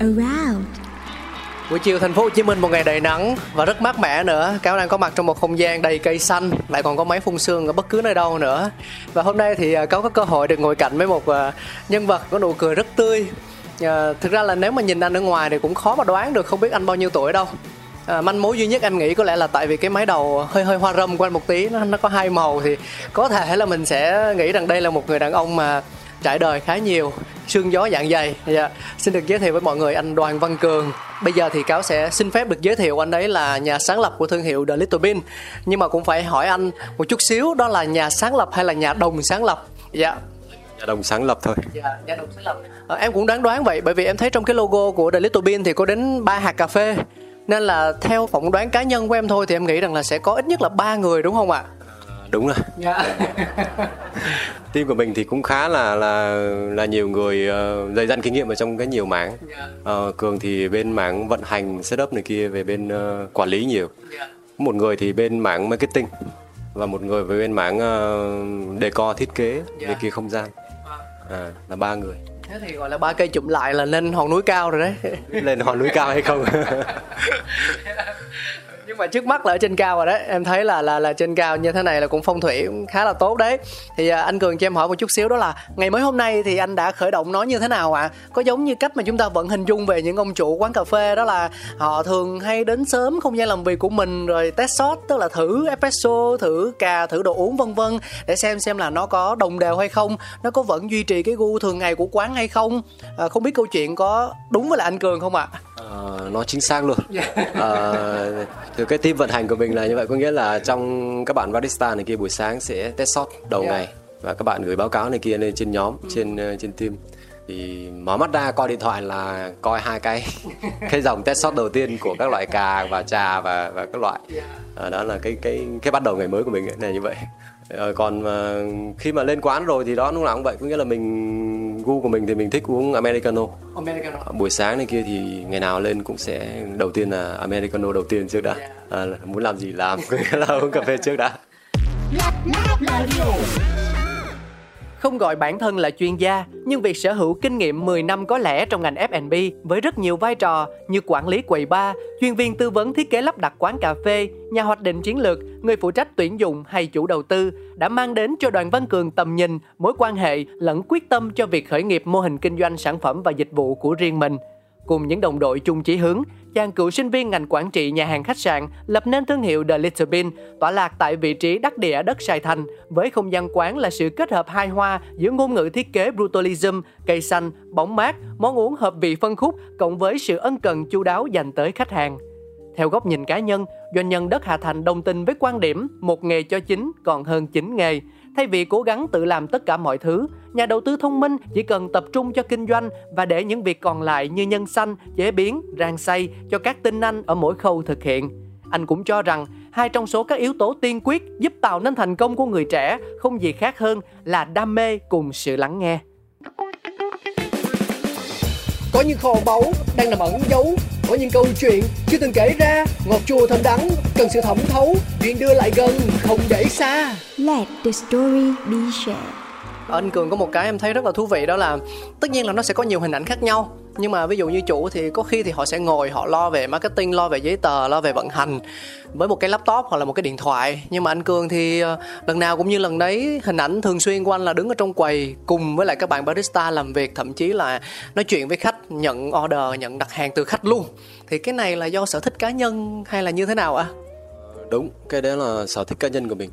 around Buổi chiều thành phố Hồ Chí Minh một ngày đầy nắng và rất mát mẻ nữa. Cáo đang có mặt trong một không gian đầy cây xanh, lại còn có máy phun sương ở bất cứ nơi đâu nữa. Và hôm nay thì à, Cáo có cơ hội được ngồi cạnh với một à, nhân vật có nụ cười rất tươi. À, thực ra là nếu mà nhìn anh ở ngoài thì cũng khó mà đoán được không biết anh bao nhiêu tuổi đâu. À, manh mối duy nhất em nghĩ có lẽ là tại vì cái mái đầu hơi hơi hoa râm của anh một tí nó nó có hai màu thì có thể là mình sẽ nghĩ rằng đây là một người đàn ông mà trải đời khá nhiều sương gió dạng dày dạ. xin được giới thiệu với mọi người anh đoàn văn cường bây giờ thì cáo sẽ xin phép được giới thiệu anh ấy là nhà sáng lập của thương hiệu the little bean nhưng mà cũng phải hỏi anh một chút xíu đó là nhà sáng lập hay là nhà đồng sáng lập dạ Nhà đồng sáng lập thôi. Dạ, nhà đồng sáng lập. Ờ, em cũng đoán đoán vậy bởi vì em thấy trong cái logo của The Little Bean thì có đến ba hạt cà phê. Nên là theo phỏng đoán cá nhân của em thôi thì em nghĩ rằng là sẽ có ít nhất là ba người đúng không ạ? Đúng rồi. Dạ. Team của mình thì cũng khá là là là nhiều người uh, dày dặn kinh nghiệm ở trong cái nhiều mảng. Ờ, Cường thì bên mảng vận hành setup này kia về bên ờ, quản lý nhiều. Một người thì bên mảng marketing và một người với bên mảng uh, decor thiết kế về kia không gian. À, là ba người. Thế thì gọi là ba cây chụm lại là lên hòn núi cao rồi đấy. Lên hòn núi cao hay không? mà trước mắt là ở trên cao rồi đấy em thấy là là là trên cao như thế này là cũng phong thủy cũng khá là tốt đấy. Thì à, anh cường cho em hỏi một chút xíu đó là ngày mới hôm nay thì anh đã khởi động nó như thế nào ạ? Có giống như cách mà chúng ta vẫn hình dung về những ông chủ quán cà phê đó là họ thường hay đến sớm không gian làm việc của mình rồi test shot tức là thử espresso thử cà thử đồ uống vân vân để xem xem là nó có đồng đều hay không nó có vẫn duy trì cái gu thường ngày của quán hay không. À, không biết câu chuyện có đúng với là anh cường không ạ? Ờ, nó chính xác luôn. Ờ, từ cái team vận hành của mình là như vậy có nghĩa là trong các bạn barista này kia buổi sáng sẽ test shot đầu Yeah. ngày và các bạn gửi báo cáo này kia lên trên nhóm trên ờ, trên team. Thì mở mắt ra coi điện thoại là coi hai cái cái dòng test shot đầu tiên của các loại cà và trà và và các loại. Ờ, đó là cái cái cái bắt đầu ngày mới của mình là như vậy Ờ, còn mà khi mà lên quán rồi thì đó lúc nào cũng vậy. Có nghĩa là mình gu của mình thì mình thích uống americano. Americano. Buổi sáng này kia thì ngày nào lên cũng sẽ đầu tiên là americano đầu tiên trước đã. À, là muốn làm gì làm có nghĩa là uống cà phê trước đã không gọi bản thân là chuyên gia, nhưng việc sở hữu kinh nghiệm 10 năm có lẽ trong ngành F&B với rất nhiều vai trò như quản lý quầy bar, chuyên viên tư vấn thiết kế lắp đặt quán cà phê, nhà hoạch định chiến lược, người phụ trách tuyển dụng hay chủ đầu tư đã mang đến cho Đoàn Văn Cường tầm nhìn, mối quan hệ lẫn quyết tâm cho việc khởi nghiệp mô hình kinh doanh sản phẩm và dịch vụ của riêng mình. Cùng những đồng đội chung chí hướng, chàng cựu sinh viên ngành quản trị nhà hàng khách sạn lập nên thương hiệu The Little Bean, tọa lạc tại vị trí đắc địa đất Sài Thành, với không gian quán là sự kết hợp hài hòa giữa ngôn ngữ thiết kế brutalism, cây xanh, bóng mát, món uống hợp vị phân khúc cộng với sự ân cần chu đáo dành tới khách hàng. Theo góc nhìn cá nhân, doanh nhân đất Hà Thành đồng tình với quan điểm một nghề cho chính còn hơn chín nghề. Thay vì cố gắng tự làm tất cả mọi thứ, nhà đầu tư thông minh chỉ cần tập trung cho kinh doanh và để những việc còn lại như nhân xanh, chế biến, rang xay cho các tinh anh ở mỗi khâu thực hiện. Anh cũng cho rằng hai trong số các yếu tố tiên quyết giúp tạo nên thành công của người trẻ không gì khác hơn là đam mê cùng sự lắng nghe. Có những kho báu đang nằm ẩn giấu có những câu chuyện chưa từng kể ra. Ngọt chua thơm đắng, Cần sự thẩm thấu, Chuyện đưa lại gần, Không để xa. Let the story be shared ở anh cường có một cái em thấy rất là thú vị, đó là tất nhiên là nó sẽ có nhiều hình ảnh khác nhau. Nhưng mà ví dụ như chủ thì có khi thì họ sẽ ngồi, họ lo về marketing, lo về giấy tờ, lo về vận hành với một cái laptop hoặc là một cái điện thoại. Nhưng mà anh cường thì ờ, lần nào cũng như lần đấy, hình ảnh thường xuyên của anh là đứng ở trong quầy cùng với lại các bạn barista làm việc, thậm chí là nói chuyện với khách, nhận order, nhận đặt hàng từ khách luôn. Thì cái này là do sở thích cá nhân hay là như thế nào ạ? Đúng cái đó là sở thích cá nhân của mình.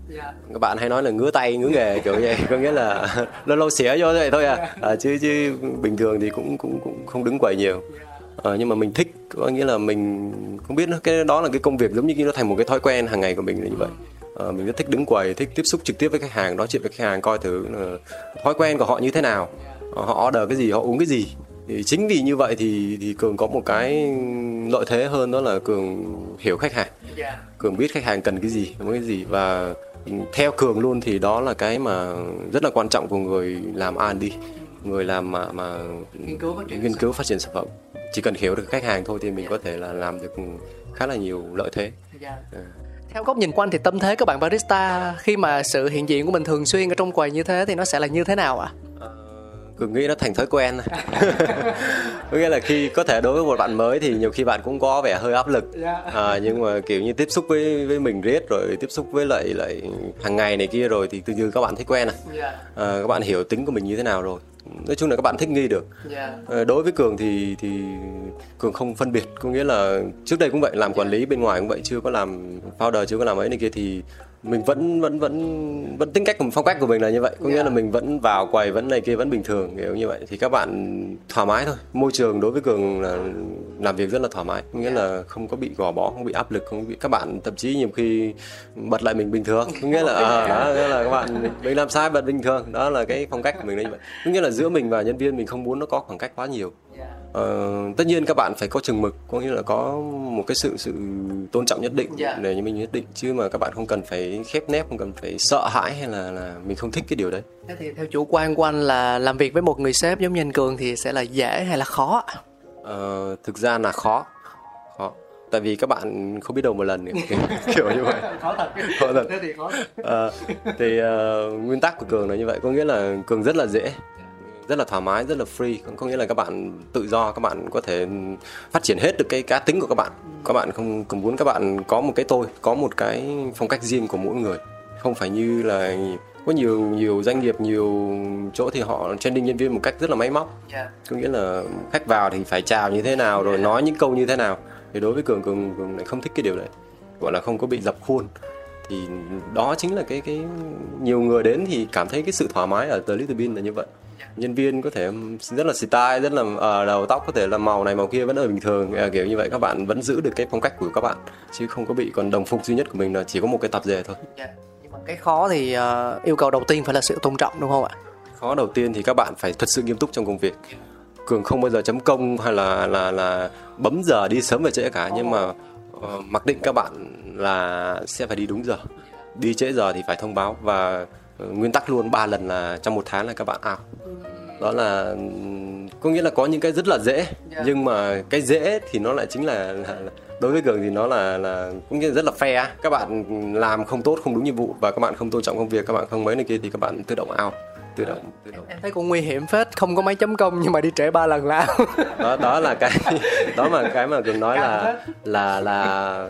Các bạn hay nói là ngứa tay ngứa nghề kiểu vậy. Có nghĩa là lâu lâu xỉa vô vậy thôi à, à chứ chứ bình thường thì cũng cũng cũng không đứng quầy nhiều. À, nhưng mà mình thích có nghĩa là mình không biết cái đó là cái công việc giống như nó thành một cái thói quen hàng ngày của mình là như vậy. À, mình rất thích đứng quầy thích tiếp xúc trực tiếp với khách hàng nói chuyện với khách hàng coi thử là thói quen của họ như thế nào. Họ order cái gì họ uống cái gì thì chính vì như vậy thì thì cường có một cái lợi thế hơn đó là cường hiểu khách hàng dạ. cường biết khách hàng cần cái gì muốn cái gì và theo cường luôn thì đó là cái mà rất là quan trọng của người làm R&D người làm mà mà nghiên cứu phát triển, nghiên cứu phát triển sản phẩm chỉ cần hiểu được khách hàng thôi thì mình có thể là làm được khá là nhiều lợi thế yeah. à. theo góc nhìn của anh thì tâm thế các bạn barista khi mà sự hiện diện của mình thường xuyên ở trong quầy như thế thì nó sẽ là như thế nào ạ à? Cường nghĩ nó thành thói quen có nghĩa là khi có thể đối với một bạn mới thì nhiều khi bạn cũng có vẻ hơi áp lực dạ. à, nhưng mà kiểu như tiếp xúc với với mình riết rồi tiếp xúc với lại lại hàng ngày này kia rồi thì từ từ các bạn thấy quen à. dạ. à các bạn hiểu tính của mình như thế nào rồi nói chung là các bạn thích nghi được yeah. Dạ. đối với cường thì thì cường không phân biệt có nghĩa là trước đây cũng vậy làm quản lý bên ngoài cũng vậy chưa có làm founder chưa có làm ấy này kia thì mình vẫn vẫn vẫn vẫn tính cách phong cách của mình là như vậy. Có nghĩa là mình vẫn vào quầy vẫn này kia vẫn bình thường kiểu như vậy. Thì các bạn thoải mái thôi. Môi trường đối với cường là làm việc rất là thoải mái. Có nghĩa là không có bị gò bó không bị áp lực không bị các bạn thậm chí nhiều khi bật lại mình bình thường. Có nghĩa là à, đó nghĩa là các bạn mình làm sai bật bình thường. Đó là cái phong cách của mình là như vậy. Có nghĩa là giữa mình và nhân viên mình không muốn nó có khoảng cách quá nhiều Ờ, tất nhiên các bạn phải có chừng mực có nghĩa là có một cái sự sự tôn trọng nhất định yeah. Dạ. để như mình nhất định chứ mà các bạn không cần phải khép nép không cần phải sợ hãi hay là là mình không thích cái điều đấy. Thế thì theo chủ quan của anh là làm việc với một người sếp giống như anh cường thì sẽ là dễ hay là khó ờ, thực ra là khó khó. Tại vì các bạn không biết đâu một lần. Kiểu như vậy. Khó thật. Khó thật. Thế thì khó. Ờ, thì uh, nguyên tắc của cường là như vậy. Có nghĩa là cường rất là dễ rất là thoải mái rất là free. Có nghĩa là các bạn tự do các bạn có thể phát triển hết được cái cá tính của các bạn. Các bạn không cần muốn các bạn có một cái tôi có một cái phong cách riêng của mỗi người. Không phải như là có nhiều nhiều doanh nghiệp nhiều chỗ thì họ training nhân viên một cách rất là máy móc. Yeah. có nghĩa là khách vào thì phải chào như thế nào rồi nói những câu như thế nào. Thì đối với cường cường cường lại không thích cái điều đấy gọi là không có bị dập khuôn. Thì đó chính là cái cái nhiều người đến thì cảm thấy cái sự thoải mái ở The Little Bean là như vậy nhân viên có thể rất là style rất là uh, đầu tóc có thể là màu này màu kia vẫn ở bình thường. Uh, kiểu như vậy các bạn vẫn giữ được cái phong cách của các bạn chứ không có bị còn đồng phục duy nhất của mình là chỉ có một cái tập dề thôi. Yeah. Dạ. nhưng mà cái khó thì uh, yêu cầu đầu tiên phải là sự tôn trọng đúng không ạ? Khó đầu tiên thì các bạn phải thật sự nghiêm túc trong công việc. Cường không bao giờ chấm công hay là là là bấm giờ đi sớm về trễ cả nhưng mà uh, mặc định các bạn là sẽ phải đi đúng giờ. Đi trễ giờ thì phải thông báo và nguyên tắc luôn ba lần là trong một tháng là các bạn out đó là có nghĩa là có những cái rất là dễ yeah. Dạ. nhưng mà cái dễ thì nó lại chính là, là đối với cường thì nó là là cũng như rất là fair các bạn làm không tốt không đúng nhiệm vụ và các bạn không tôn trọng công việc các bạn không mấy này kia thì các bạn tự động out tự động tự động. Em thấy cũng nguy hiểm phết không có máy chấm công nhưng mà đi trễ ba lần là đó đó là cái đó mà cái mà cường nói là là là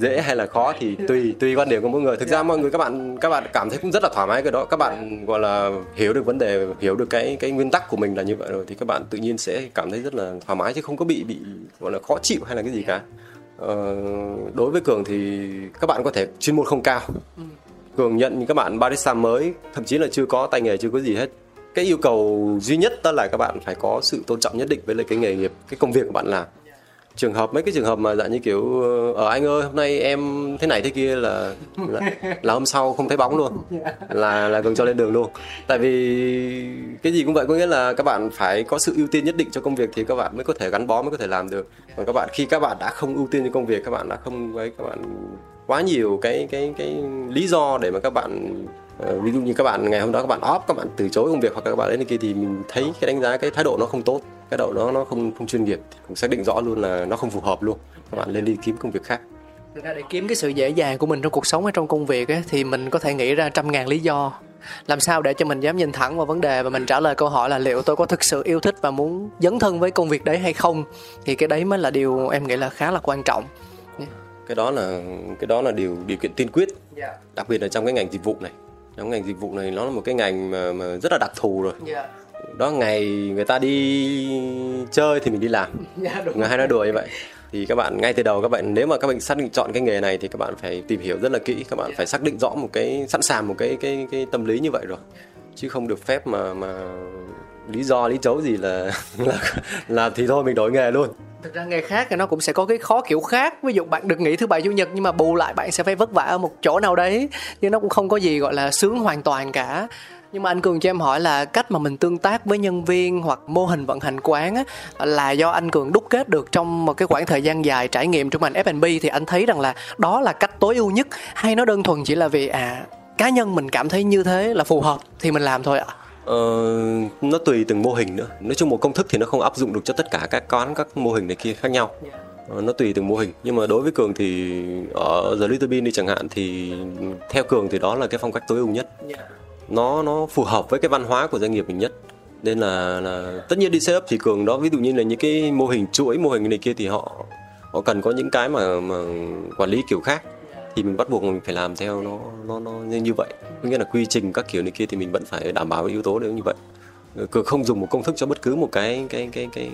dễ hay là khó thì tùy tùy quan điểm của mỗi người. Thực ra mọi người các bạn các bạn cảm thấy cũng rất là thoải mái cái đó. Các bạn gọi là hiểu được vấn đề hiểu được cái cái nguyên tắc của mình là như vậy rồi thì các bạn tự nhiên sẽ cảm thấy rất là thoải mái chứ không có bị bị gọi là khó chịu hay là cái gì cả. Ờ, đối với cường thì các bạn có thể chuyên môn không cao. Ừ cường nhận các bạn barista mới thậm chí là chưa có tay nghề chưa có gì hết. Cái yêu cầu duy nhất đó là các bạn phải có sự tôn trọng nhất định với lại cái nghề nghiệp cái công việc của bạn làm. Trường hợp mấy cái trường hợp mà dạng như kiểu ở anh ơi hôm nay em thế này thế kia là là, là hôm sau không thấy bóng luôn là là cường cho lên đường luôn. Tại vì cái gì cũng vậy có nghĩa là các bạn phải có sự ưu tiên nhất định cho công việc thì các bạn mới có thể gắn bó mới có thể làm được. Còn các bạn khi các bạn đã không ưu tiên cho công việc các bạn đã không ấy các bạn quá nhiều cái cái cái lý do để mà các bạn uh, ví dụ như các bạn ngày hôm đó các bạn off các bạn từ chối công việc hoặc các bạn đến kia thì mình thấy cái đánh giá cái thái độ nó không tốt cái độ nó nó không không chuyên nghiệp thì cũng xác định rõ luôn là nó không phù hợp luôn. Các bạn lên đi kiếm công việc khác. Thực ra để kiếm cái sự dễ dàng của mình trong cuộc sống hay trong công việc ấy, thì mình có thể nghĩ ra trăm ngàn lý do. Làm sao để cho mình dám nhìn thẳng vào vấn đề và mình trả lời câu hỏi là liệu tôi có thực sự yêu thích và muốn dấn thân với công việc đấy hay không? Thì cái đấy mới là điều em nghĩ là khá là quan trọng cái đó là cái đó là điều điều kiện tiên quyết. Đặc biệt là trong cái ngành dịch vụ này. Trong ngành dịch vụ này nó là một cái ngành mà, mà rất là đặc thù rồi. Đó ngày người ta đi chơi thì mình đi làm. Người hay nói đùa như vậy. Thì các bạn ngay từ đầu các bạn nếu mà các bạn xác định chọn cái nghề này thì các bạn phải tìm hiểu rất là kỹ. Các bạn phải xác định rõ một cái sẵn sàng một cái cái cái tâm lý như vậy rồi. Chứ không được phép mà mà lý do lý chấu gì là là, là thì thôi mình đổi nghề luôn. Thực ra nghề khác thì nó cũng sẽ có cái khó kiểu khác. Ví dụ bạn được nghỉ thứ bảy chủ nhật nhưng mà bù lại bạn sẽ phải vất vả ở một chỗ nào đấy nhưng nó cũng không có gì gọi là sướng hoàn toàn cả. Nhưng mà anh cường cho em hỏi là cách mà mình tương tác với nhân viên hoặc mô hình vận hành quán á, là do anh cường đúc kết được trong một cái khoảng thời gian dài trải nghiệm trong ngành F&B thì anh thấy rằng là đó là cách tối ưu nhất hay nó đơn thuần chỉ là vì à cá nhân mình cảm thấy như thế là phù hợp thì mình làm thôi ạ? Ờ, nó tùy từng mô hình nữa. Nói chung một công thức thì nó không áp dụng được cho tất cả các quán các mô hình này kia khác nhau. Ờ, nó tùy từng mô hình. Nhưng mà đối với cường thì ở The Little Bean đi chẳng hạn thì theo cường thì đó là cái phong cách tối ưu nhất. Nó nó phù hợp với cái văn hóa của doanh nghiệp mình nhất. Nên là là tất nhiên đi setup thì cường đó ví dụ như là những cái mô hình chuỗi mô hình này kia thì họ họ cần có những cái mà mà quản lý kiểu khác. Thì mình bắt buộc mình phải làm theo nó nó nó như như vậy có nghĩa là quy trình các kiểu này kia thì mình vẫn phải đảm bảo yếu tố đều như vậy cường không dùng một công thức cho bất cứ một cái cái cái cái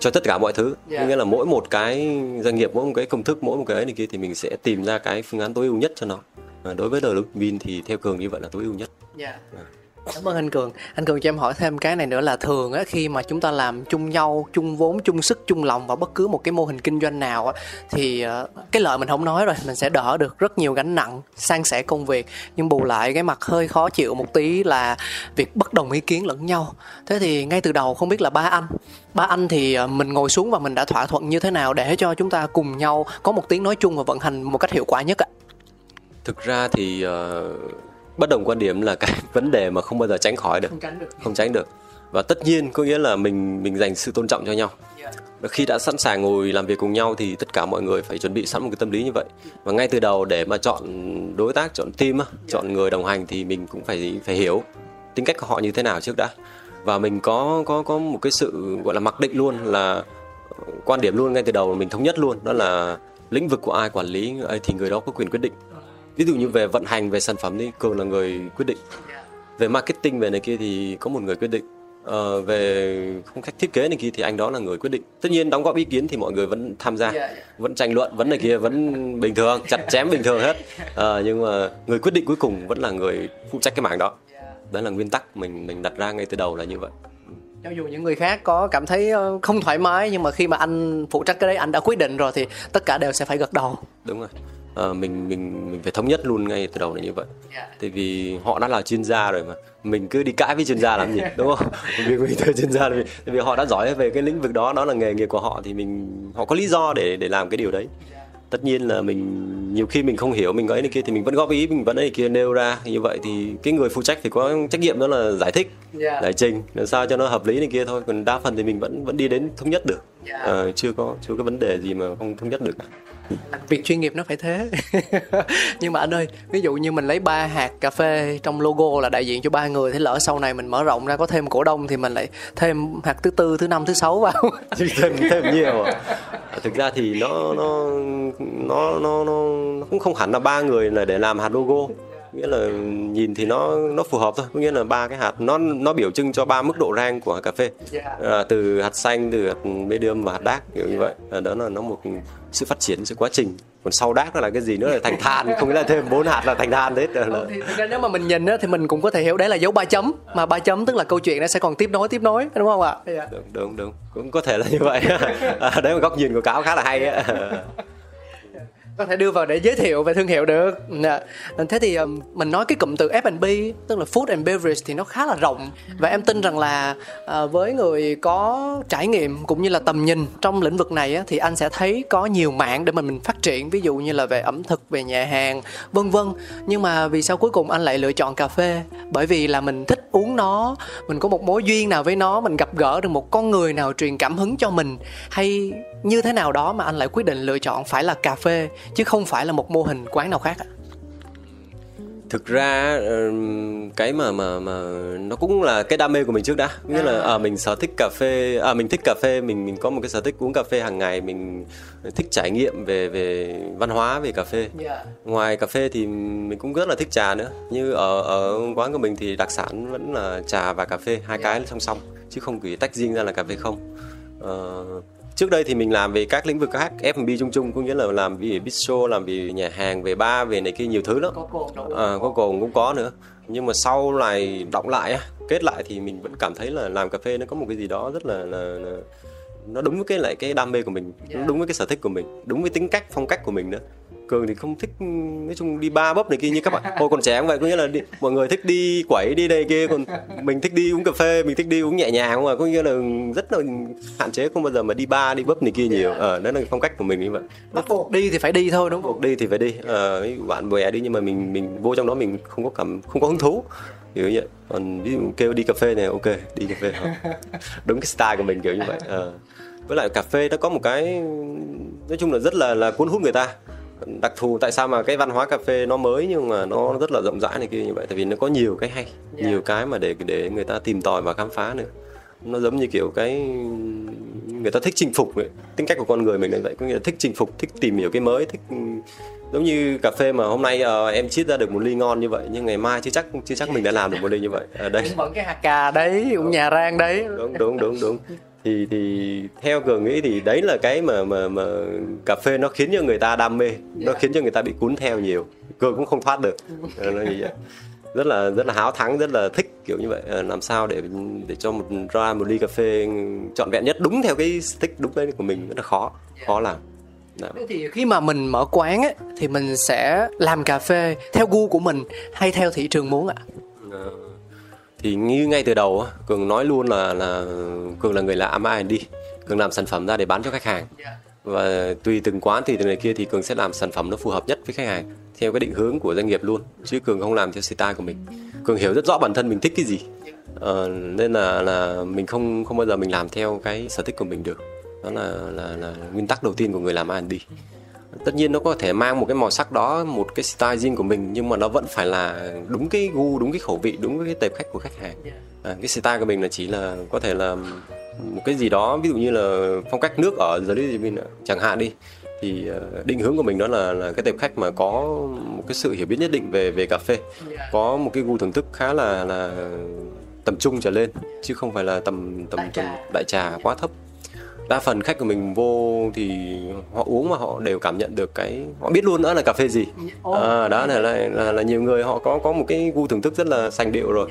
cho tất cả mọi thứ yeah. nghĩa là mỗi một cái doanh nghiệp mỗi một cái công thức mỗi một cái này kia thì mình sẽ tìm ra cái phương án tối ưu nhất cho nó đối với The Lupin thì theo cường như vậy là tối ưu nhất yeah. à. Cảm ơn anh Cường. Anh Cường cho em hỏi thêm cái này nữa là thường á khi mà chúng ta làm chung nhau, chung vốn, chung sức, chung lòng vào bất cứ một cái mô hình kinh doanh nào á thì ờ, cái lợi mình không nói rồi, mình sẽ đỡ được rất nhiều gánh nặng, san sẻ công việc. Nhưng bù lại cái mặt hơi khó chịu một tí là việc bất đồng ý kiến lẫn nhau. Thế thì ngay từ đầu không biết là ba anh, ba anh thì ờ, mình ngồi xuống và mình đã thỏa thuận như thế nào để cho chúng ta cùng nhau có một tiếng nói chung và vận hành một cách hiệu quả nhất ạ? Thực ra thì uh bất đồng quan điểm là cái vấn đề mà không bao giờ tránh khỏi được. Không tránh được. Không tránh được. Và tất nhiên có nghĩa là mình mình dành sự tôn trọng cho nhau. Yeah. và khi đã sẵn sàng ngồi làm việc cùng nhau thì tất cả mọi người phải chuẩn bị sẵn một cái tâm lý như vậy. Và ngay từ đầu để mà chọn đối tác chọn team yeah. chọn người đồng hành thì mình cũng phải phải hiểu tính cách của họ như thế nào trước đã. Và mình có có có một cái sự gọi là mặc định luôn là quan điểm luôn ngay từ đầu mình thống nhất luôn. Đó là lĩnh vực của ai quản lý thì người đó có quyền quyết định ví dụ như về vận hành về sản phẩm đi cường là người quyết định. Về marketing về này kia thì có một người quyết định. Ờ, về phong cách thiết kế này kia thì anh đó là người quyết định. Tất nhiên đóng góp ý kiến thì mọi người vẫn tham gia vẫn tranh luận vẫn này kia vẫn bình thường chặt chém bình thường hết. Ờ, nhưng mà người quyết định cuối cùng vẫn là người phụ trách cái mảng đó. Đó là nguyên tắc mình mình đặt ra ngay từ đầu là như vậy. Cho dù những người khác có cảm thấy ờ, không thoải mái nhưng mà khi mà anh phụ trách cái đấy anh đã quyết định rồi thì tất cả đều sẽ phải gật đầu. Đúng rồi uh, mình mình mình phải thống nhất luôn ngay từ đầu là như vậy yeah. Dạ. tại vì họ đã là chuyên gia rồi mà mình cứ đi cãi với chuyên gia làm gì đúng không vì mình thuê chuyên gia vì, vì họ đã giỏi về cái lĩnh vực đó đó là nghề nghiệp của họ thì mình họ có lý do để để làm cái điều đấy dạ. tất nhiên là mình nhiều khi mình không hiểu mình có ấy này kia thì mình vẫn góp ý mình vẫn ấy kia nêu ra như vậy thì cái người phụ trách phải có trách nhiệm đó là giải thích yeah. Dạ. giải trình làm sao cho nó hợp lý này kia thôi còn đa phần thì mình vẫn vẫn đi đến thống nhất được yeah. uh, chưa có chưa có vấn đề gì mà không thống nhất được cả việc chuyên nghiệp nó phải thế. Nhưng mà anh ơi, ví dụ như mình lấy ba hạt cà phê trong logo là đại diện cho ba người, thế lỡ sau này mình mở rộng ra có thêm cổ đông thì mình lại thêm hạt thứ tư, thứ năm, thứ sáu vào. Thêm thêm nhiều. À. thực ra thì nó nó nó nó nó cũng không hẳn là ba người là để làm hạt logo nghĩa là nhìn thì nó nó phù hợp thôi. Có nghĩa là ba cái hạt nó nó biểu trưng cho ba mức độ rang của cà phê. À, từ hạt xanh từ hạt medium và hạt dark kiểu như vậy. À, đó là nó một sự phát triển sự quá trình. Còn sau đát nó là cái gì nữa là thành than không nghĩa là thêm bốn hạt là thành than hết. Là... thì thực ra nếu mà mình nhìn á, thì mình cũng có thể hiểu đấy là dấu ba chấm. Mà ba chấm tức là câu chuyện nó sẽ còn tiếp nối tiếp nối đúng không ạ? Đúng đúng đúng. Cũng có thể là như vậy. À, đấy là góc nhìn của cáo khá là hay á có thể đưa vào để giới thiệu về thương hiệu được. Dạ. thế thì mình nói cái cụm từ F&B tức là food and beverage thì nó khá là rộng. Và em tin rằng là ờ, với người có trải nghiệm cũng như là tầm nhìn trong lĩnh vực này thì anh sẽ thấy có nhiều mạng để mà mình phát triển. Ví dụ như là về ẩm thực, về nhà hàng, vân vân. Nhưng mà vì sao cuối cùng anh lại lựa chọn cà phê? Bởi vì là mình thích uống nó, mình có một mối duyên nào với nó, mình gặp gỡ được một con người nào truyền cảm hứng cho mình. Hay như thế nào đó mà anh lại quyết định lựa chọn phải là cà phê? Chứ không phải là một mô hình quán nào khác ạ. Thực ra ừm, cái mà mà mà nó cũng là cái đam mê của mình trước đã. Nghĩa là à, mình sở thích cà phê à mình thích cà phê mình mình có một cái sở thích uống cà phê hàng ngày mình thích trải nghiệm về về văn hóa về cà phê. Dạ. ngoài cà phê thì mình cũng rất là thích trà nữa. Như ở ở quán của mình thì đặc sản vẫn là trà và cà phê hai cái song song chứ không chỉ tách riêng ra là cà phê không. Ờ, trước đây thì mình làm về các lĩnh vực khác F&B chung chung có nghĩa là làm về bistro làm về nhà hàng về bar về này kia nhiều thứ lắm. Có cồn à, có cồn cũng có nữa. Nhưng mà sau này đọng lại kết lại thì mình vẫn cảm thấy là làm cà phê nó có một cái gì đó rất là, là, là nó đúng với cái lại cái đam mê của mình nó đúng với cái sở thích của mình đúng với tính cách phong cách của mình nữa cường thì không thích nói chung đi ba bấp này kia như các bạn. Hồi còn trẻ cũng vậy có nghĩa là đi, mọi người thích đi quẩy đi đây kia còn mình thích đi uống cà phê mình thích đi uống nhẹ nhàng mà có nghĩa là rất là hạn chế không bao giờ mà đi ba đi bấp này kia nhiều. Ờ đó là phong cách của mình như vậy. Bắt buộc đi thì phải đi thôi đúng không? đi thì phải đi. Ờ, dụ bạn bè đi nhưng mà mình mình vô trong đó mình không có cảm không có hứng thú. Kiểu như vậy. Còn ví dụ kêu đi cà phê này ok đi cà phê. Thôi. đúng cái style của mình kiểu như vậy. Ờ. với lại cà phê nó có một cái nói chung là rất là là cuốn hút người ta đặc thù tại sao mà cái văn hóa cà phê nó mới nhưng mà nó rất là rộng rãi này kia như vậy? Tại vì nó có nhiều cái hay nhiều cái mà để để người ta tìm tòi và khám phá nữa. Nó giống như kiểu cái người ta thích chinh phục ấy. tính cách của con người mình là vậy. Có nghĩa là thích chinh phục thích tìm hiểu cái mới thích giống như cà phê mà hôm nay ờ, em chiết ra được một ly ngon như vậy nhưng ngày mai chưa chắc chưa chắc mình đã làm được một ly như vậy. Ở đây Cũng vẫn cái hạt cà đấy, cũng nhà rang đấy. đúng đúng đúng đúng thì thì theo cường nghĩ thì đấy là cái mà mà mà cà phê nó khiến cho người ta đam mê nó khiến cho người ta bị cuốn theo nhiều. Cường cũng không thoát được. Ờ, nó như vậy. Rất là rất là háo thắng rất là thích kiểu như vậy. Ờ, làm sao để để cho một ra một ly cà phê trọn vẹn nhất đúng theo cái thích đúng đấy của mình rất là khó khó làm. Đó. Thế thì khi mà mình mở quán á, thì mình sẽ làm cà phê theo gu của mình hay theo thị trường muốn ạ? Ờ, thì như ngay từ đầu cường nói luôn là là cường là người làm R&D cường làm sản phẩm ra để bán cho khách hàng. Và tùy từng quán tùy từng này kia thì cường sẽ làm sản phẩm nó phù hợp nhất với khách hàng theo cái định hướng của doanh nghiệp luôn chứ cường không làm theo style của mình. Cường hiểu rất rõ bản thân mình thích cái gì Ờ, nên là là mình không không bao giờ mình làm theo cái sở thích của mình được. Đó là là, là nguyên tắc đầu tiên của người làm R&D tất nhiên nó có thể mang một cái màu sắc đó một cái style riêng của mình nhưng mà nó vẫn phải là đúng cái gu đúng cái khẩu vị đúng cái tệp khách của khách hàng. À, cái style của mình là chỉ là có thể là một cái gì đó ví dụ như là phong cách nước ở Little Bean chẳng hạn đi thì ờ, định hướng của mình đó là là cái tệp khách mà có một cái sự hiểu biết nhất định về về cà phê. Có một cái gu thưởng thức khá là là tầm trung trở lên chứ không phải là tầm tầm tầm đại trà quá thấp đa phần khách của mình vô thì họ uống mà họ đều cảm nhận được cái họ biết luôn nữa là cà phê gì. À, đó là, là là là nhiều người họ có có một cái gu thưởng thức rất là sành điệu rồi.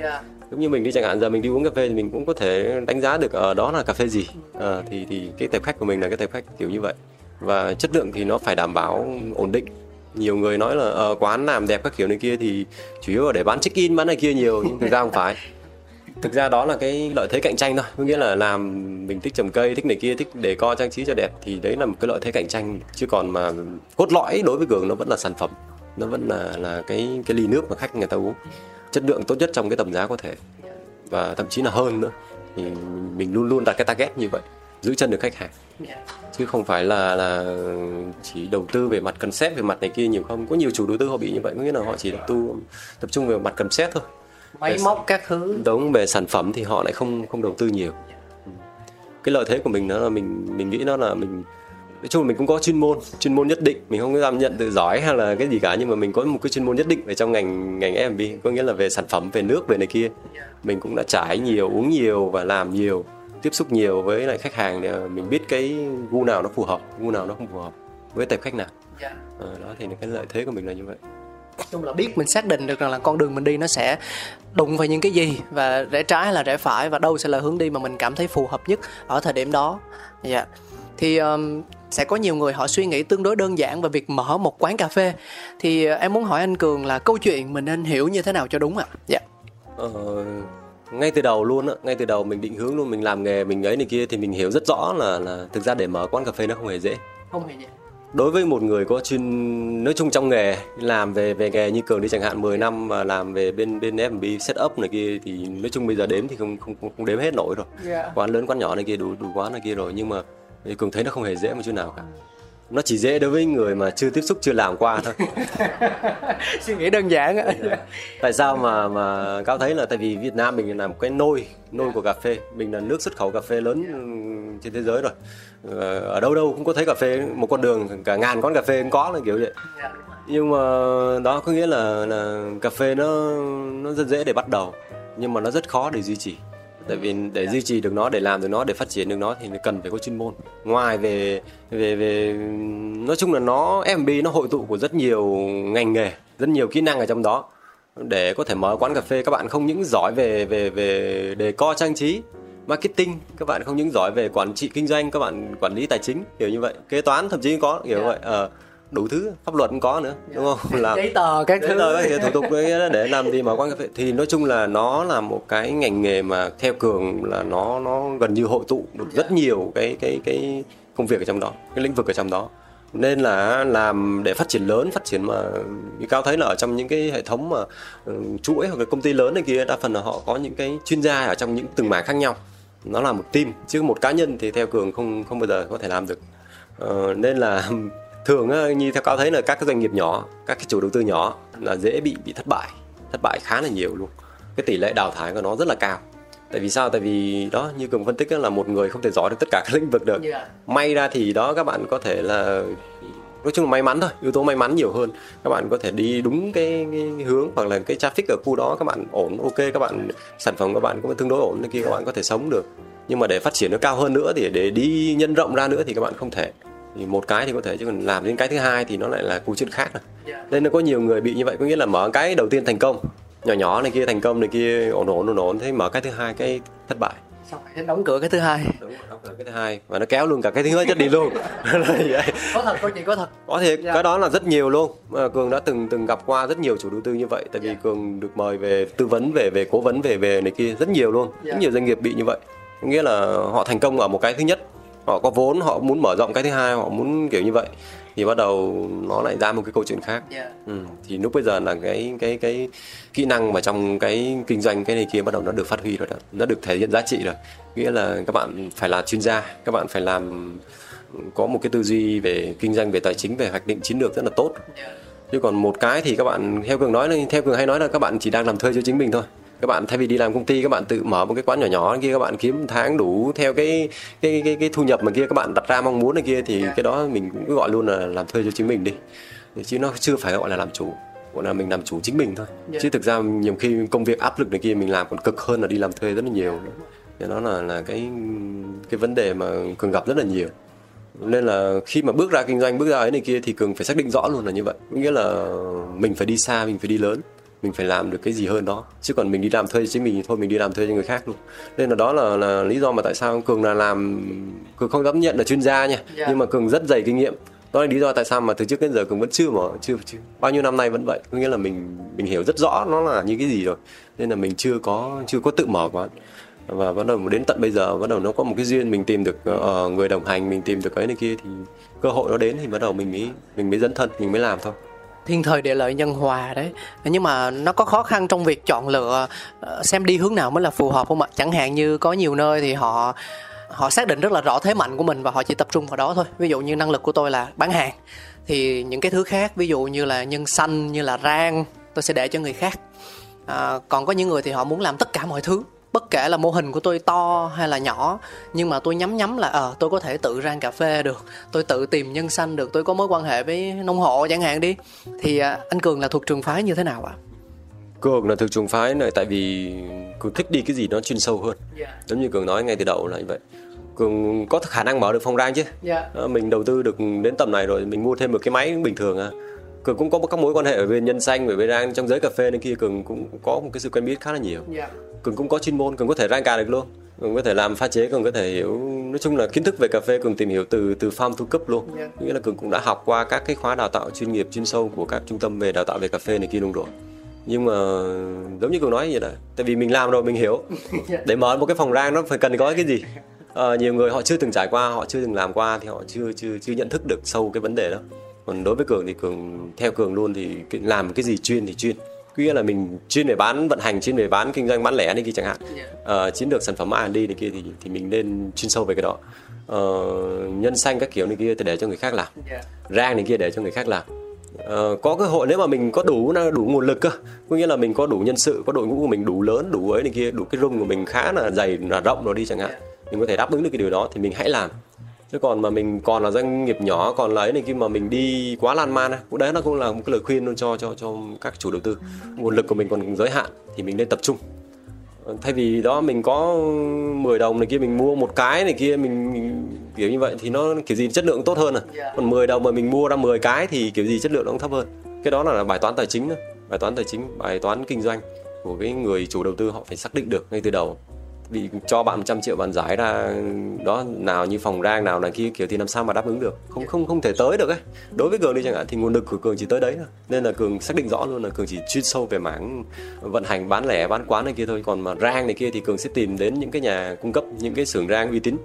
Giống như mình đi chẳng hạn giờ mình đi uống cà phê thì mình cũng có thể đánh giá được ở đó là cà phê gì. À, thì thì cái tệp khách của mình là cái tệp khách kiểu như vậy. Và chất lượng thì nó phải đảm bảo ổn định. Nhiều người nói là ờ, quán làm đẹp các kiểu này kia thì chủ yếu là để bán check in bán này kia nhiều nhưng thực ra không phải thực ra đó là cái lợi thế cạnh tranh thôi. Có nghĩa là làm mình thích trồng cây, thích này kia, thích để co trang trí cho đẹp thì đấy là một cái lợi thế cạnh tranh. Chứ còn mà cốt lõi đối với cường nó vẫn là sản phẩm, nó vẫn là là cái cái ly nước mà khách người ta uống. Chất lượng tốt nhất trong cái tầm giá có thể. Và thậm chí là hơn nữa, thì mình luôn luôn đặt cái target như vậy, giữ chân được khách hàng. Chứ không phải là là chỉ đầu tư về mặt concept, về mặt này kia nhiều không. Có nhiều chủ đầu tư họ bị như vậy, có nghĩa là họ chỉ đầu tư tập trung về mặt concept thôi. Máy móc các thứ. đúng về sản phẩm thì họ lại không không đầu tư nhiều. Ừ. cái lợi thế của mình đó là mình mình nghĩ nó là mình nói chung là mình cũng có chuyên môn chuyên môn nhất định. Mình không có dám nhận từ giỏi hay là cái gì cả nhưng mà mình có một cái chuyên môn nhất định về trong ngành ngành F&B có nghĩa là về sản phẩm về nước về này kia. Mình cũng đã trải nhiều uống nhiều và làm nhiều tiếp xúc nhiều với lại khách hàng để mình biết cái gu nào nó phù hợp gu nào nó không phù hợp với tệp khách nào. Ờ, đó thì cái lợi thế của mình là như vậy chung là biết mình xác định được rằng là con đường mình đi nó sẽ đụng vào những cái gì và rẽ trái hay là rẽ phải và đâu sẽ là hướng đi mà mình cảm thấy phù hợp nhất ở thời điểm đó. Dạ. Thì um, sẽ có nhiều người họ suy nghĩ tương đối đơn giản về việc mở một quán cà phê. Thì uh, em muốn hỏi anh Cường là câu chuyện mình nên hiểu như thế nào cho đúng ạ? Dạ. Ờ, ngay từ đầu luôn á ngay từ đầu mình định hướng luôn mình làm nghề mình ấy này kia thì mình hiểu rất rõ là là thực ra để mở quán cà phê nó không hề dễ Không hề vậy. Đối với một người có chuyên nói chung trong nghề làm về về nghề như cường đi chẳng hạn 10 năm mà làm về bên bên F&B setup này kia thì nói chung bây giờ đếm thì không không không, đếm hết nổi rồi. Dạ. quán lớn quán nhỏ này kia đủ đủ quán này kia rồi. Nhưng mà cường thấy nó không hề dễ một chút nào cả nó chỉ dễ đối với người mà chưa tiếp xúc chưa làm qua thôi. Suy nghĩ đơn giản á. Tại sao mà mà cao thấy là tại vì Việt Nam mình là một cái nôi nôi của cà phê. Mình là nước xuất khẩu cà phê lớn trên thế giới rồi. Ờ, ở đâu đâu cũng có thấy cà phê một con đường cả ngàn quán cà phê cũng có là kiểu vậy. Nhưng mà đó có nghĩa là là cà phê nó nó rất dễ để bắt đầu nhưng mà nó rất khó để duy trì tại vì để duy trì được nó để làm được nó để phát triển được nó thì cần phải có chuyên môn. Ngoài về về về nói chung là nó F&B nó hội tụ của rất nhiều ngành nghề rất nhiều kỹ năng ở trong đó. Để có thể mở quán cà phê các bạn không những giỏi về về về đề co trang trí marketing các bạn không những giỏi về quản trị kinh doanh các bạn quản lý tài chính kiểu như vậy. Kế toán thậm chí có kiểu Dạ. vậy ờ đủ thứ pháp luật cũng có nữa đúng không? Làm giấy tờ các thứ. rồi các thủ tục đấy để làm gì mà quán cà phê. Thì nói chung là nó là một cái ngành nghề mà theo cường là nó nó gần như hội tụ được rất nhiều cái cái cái công việc ở trong đó cái lĩnh vực ở trong đó. Nên là làm để phát triển lớn phát triển mà như cao thấy là ở trong những cái hệ thống mà ừ, chuỗi hoặc là công ty lớn này kia đa phần là họ có những cái chuyên gia ở trong những từng mảng khác nhau. Nó là một team chứ một cá nhân thì theo cường không không bao giờ có thể làm được. Ờ, nên là thường như theo cao thấy là các cái doanh nghiệp nhỏ các cái chủ đầu tư nhỏ là dễ bị bị thất bại thất bại khá là nhiều luôn. Cái tỷ lệ đào thải của nó rất là cao. Tại vì sao? Tại vì đó như cường phân tích là một người không thể giỏi được tất cả các lĩnh vực được. Dạ. may ra thì đó các bạn có thể là nói chung là may mắn thôi yếu tố may mắn nhiều hơn. Các bạn có thể đi đúng cái, cái hướng hoặc là cái traffic ở khu đó các bạn ổn ok các bạn sản phẩm các bạn cũng tương đối ổn này kia các bạn có thể sống được. Nhưng mà để phát triển nó cao hơn nữa thì để đi nhân rộng ra nữa thì các bạn không thể thì một cái thì có thể chứ còn làm đến cái thứ hai thì nó lại là câu chuyện khác rồi. Dạ. nên nó có nhiều người bị như vậy có nghĩa là mở cái đầu tiên thành công nhỏ nhỏ này kia thành công này kia ổn ổn ổn ổn thế mở cái thứ hai cái thất bại. Xong đóng cửa cái thứ hai. Đúng đóng cửa cái thứ hai và nó kéo luôn cả cái thứ nhất đi luôn. Có thật câu chuyện có thật. Có thiệt Dạ. cái đó là rất nhiều luôn. Mà cường đã từng từng gặp qua rất nhiều chủ đầu tư như vậy tại vì Dạ. cường được mời về tư vấn về về cố vấn về về này kia rất nhiều luôn. Dạ. rất nhiều doanh nghiệp bị như vậy. Có nghĩa là họ thành công ở một cái thứ nhất họ có vốn họ muốn mở rộng cái thứ hai họ muốn kiểu như vậy thì bắt đầu nó lại ra một cái câu chuyện khác Dạ. ừ. thì lúc bây giờ là cái cái cái kỹ năng mà trong cái kinh doanh cái này kia bắt đầu nó được phát huy rồi đó nó được thể hiện giá trị rồi nghĩa là các bạn phải là chuyên gia các bạn phải làm có một cái tư duy về kinh doanh về tài chính về hoạch định chiến lược rất là tốt Dạ. chứ còn một cái thì các bạn theo cường nói theo cường hay nói là các bạn chỉ đang làm thuê cho chính mình thôi các bạn thay vì đi làm công ty các bạn tự mở một cái quán nhỏ nhỏ kia các bạn kiếm tháng đủ theo cái cái cái, cái thu nhập mà kia. Các bạn đặt ra mong muốn này kia thì Dạ. cái đó mình cũng cứ gọi luôn là làm thuê cho chính mình đi. Chứ nó chưa phải gọi là làm chủ gọi là mình làm chủ chính mình thôi. Dạ. chứ thực ra nhiều khi công việc áp lực này kia mình làm còn cực hơn là đi làm thuê rất là nhiều. Thì nó là là cái cái vấn đề mà cường gặp rất là nhiều. Nên là khi mà bước ra kinh doanh bước ra ấy này kia thì cường phải xác định rõ luôn là như vậy. Nghĩa là mình phải đi xa mình phải đi lớn mình phải làm được cái gì hơn đó. Chứ còn mình đi làm thuê chính mình thì thôi mình đi làm thuê cho người khác luôn. Nên là đó là, là lý do mà tại sao cường là làm cường không dám nhận là chuyên gia nha. Dạ. nhưng mà cường rất dày kinh nghiệm. Đó là lý do tại sao mà từ trước đến giờ cường vẫn chưa mở chưa, chưa bao nhiêu năm nay vẫn vậy. Có nghĩa là mình mình hiểu rất rõ nó là như cái gì rồi. Nên là mình chưa có chưa có tự mở quán. Và bắt đầu đến tận bây giờ bắt đầu nó có một cái duyên mình tìm được ờ, người đồng hành mình tìm được cái này kia thì cơ hội nó đến thì bắt đầu mình mới mình mới dấn thân mình mới làm thôi thiên thời địa lợi nhân hòa đấy. Nhưng mà nó có khó khăn trong việc chọn lựa ờ, xem đi hướng nào mới là phù hợp không ạ? Chẳng hạn như có nhiều nơi thì họ họ xác định rất là rõ thế mạnh của mình và họ chỉ tập trung vào đó thôi. Ví dụ như năng lực của tôi là bán hàng. Thì những cái thứ khác ví dụ như là nhân xanh như là rang tôi sẽ để cho người khác. À, còn có những người thì họ muốn làm tất cả mọi thứ bất kể là mô hình của tôi to hay là nhỏ nhưng mà tôi nhắm nhắm là ờ tôi có thể tự rang cà phê được tôi tự tìm nhân xanh được tôi có mối quan hệ với nông hộ chẳng hạn đi. Thì à, anh cường là thuộc trường phái như thế nào ạ? Cường là thực trường phái này tại vì cường thích đi cái gì nó chuyên sâu hơn. Giống như cường nói ngay từ đầu là như vậy. Cường có khả năng mở được phòng rang chứ. Dạ. Ờ, mình đầu tư được đến tầm này rồi mình mua thêm một cái máy bình thường à cường cũng có các mối quan hệ ở bên nhân xanh ở bên rang trong giới cà phê nên kia cường cũng có một cái sự quen biết khá là nhiều. Dạ. Cường cũng có chuyên môn cường có thể rang cà được luôn. Cường có thể làm pha chế cường có thể hiểu nói chung là kiến thức về cà phê cường tìm hiểu từ từ farm to cup luôn. Dạ. nghĩa là cường cũng đã học qua các cái khóa đào tạo chuyên nghiệp chuyên sâu của các trung tâm về đào tạo về cà phê này kia luôn rồi. Nhưng mà giống như cường nói vậy đó tại vì mình làm rồi mình hiểu. Để mở một cái phòng rang nó phải cần có cái gì? Ờ, nhiều người họ chưa từng trải qua họ chưa từng làm qua thì họ chưa chưa chưa nhận thức được sâu cái vấn đề đó còn đối với cường thì cường theo cường luôn thì làm cái gì chuyên thì chuyên. Nghĩa là mình chuyên về bán vận hành chuyên về bán kinh doanh bán lẻ này kia chẳng hạn. Ờ, chiến lược sản phẩm R&D này kia thì thì mình nên chuyên sâu về cái đó. Uh, nhân xanh các kiểu này kia thì để cho người khác làm. Dạ. rang này kia để cho người khác làm. Ờ, có cơ hội nếu mà mình có đủ đủ nguồn lực cơ có nghĩa là mình có đủ nhân sự có đội ngũ của mình đủ lớn đủ ấy này kia đủ cái room của mình khá là dày là rộng rồi đi chẳng hạn. Mình có thể đáp ứng được cái điều đó thì mình hãy làm chứ còn mà mình còn là doanh nghiệp nhỏ còn là ấy này kia mà mình đi quá lan man cũng đấy nó cũng là một cái lời khuyên luôn cho cho cho các chủ đầu tư nguồn lực của mình còn giới hạn thì mình nên tập trung thay vì đó mình có 10 đồng này kia mình mua một cái này kia mình, mình kiểu như vậy thì nó kiểu gì chất lượng tốt hơn à Dạ. còn 10 đồng mà mình mua ra 10 cái thì kiểu gì chất lượng nó cũng thấp hơn cái đó là bài toán tài chính đó. bài toán tài chính bài toán kinh doanh của cái người chủ đầu tư họ phải xác định được ngay từ đầu vì cho bạn 100 triệu, bạn giải ra đó, nào như phòng rang, nào là kia, kiểu thì làm sao mà đáp ứng được? Không không không thể tới được ấy. Đối với cường đi chẳng hạn, thì nguồn lực của cường chỉ tới đấy thôi. Nên là cường xác định rõ luôn là cường chỉ chuyên sâu về mảng vận hành, bán lẻ, bán quán này kia thôi. Còn mà rang này kia thì cường sẽ tìm đến những cái nhà cung cấp, những cái xưởng rang uy tín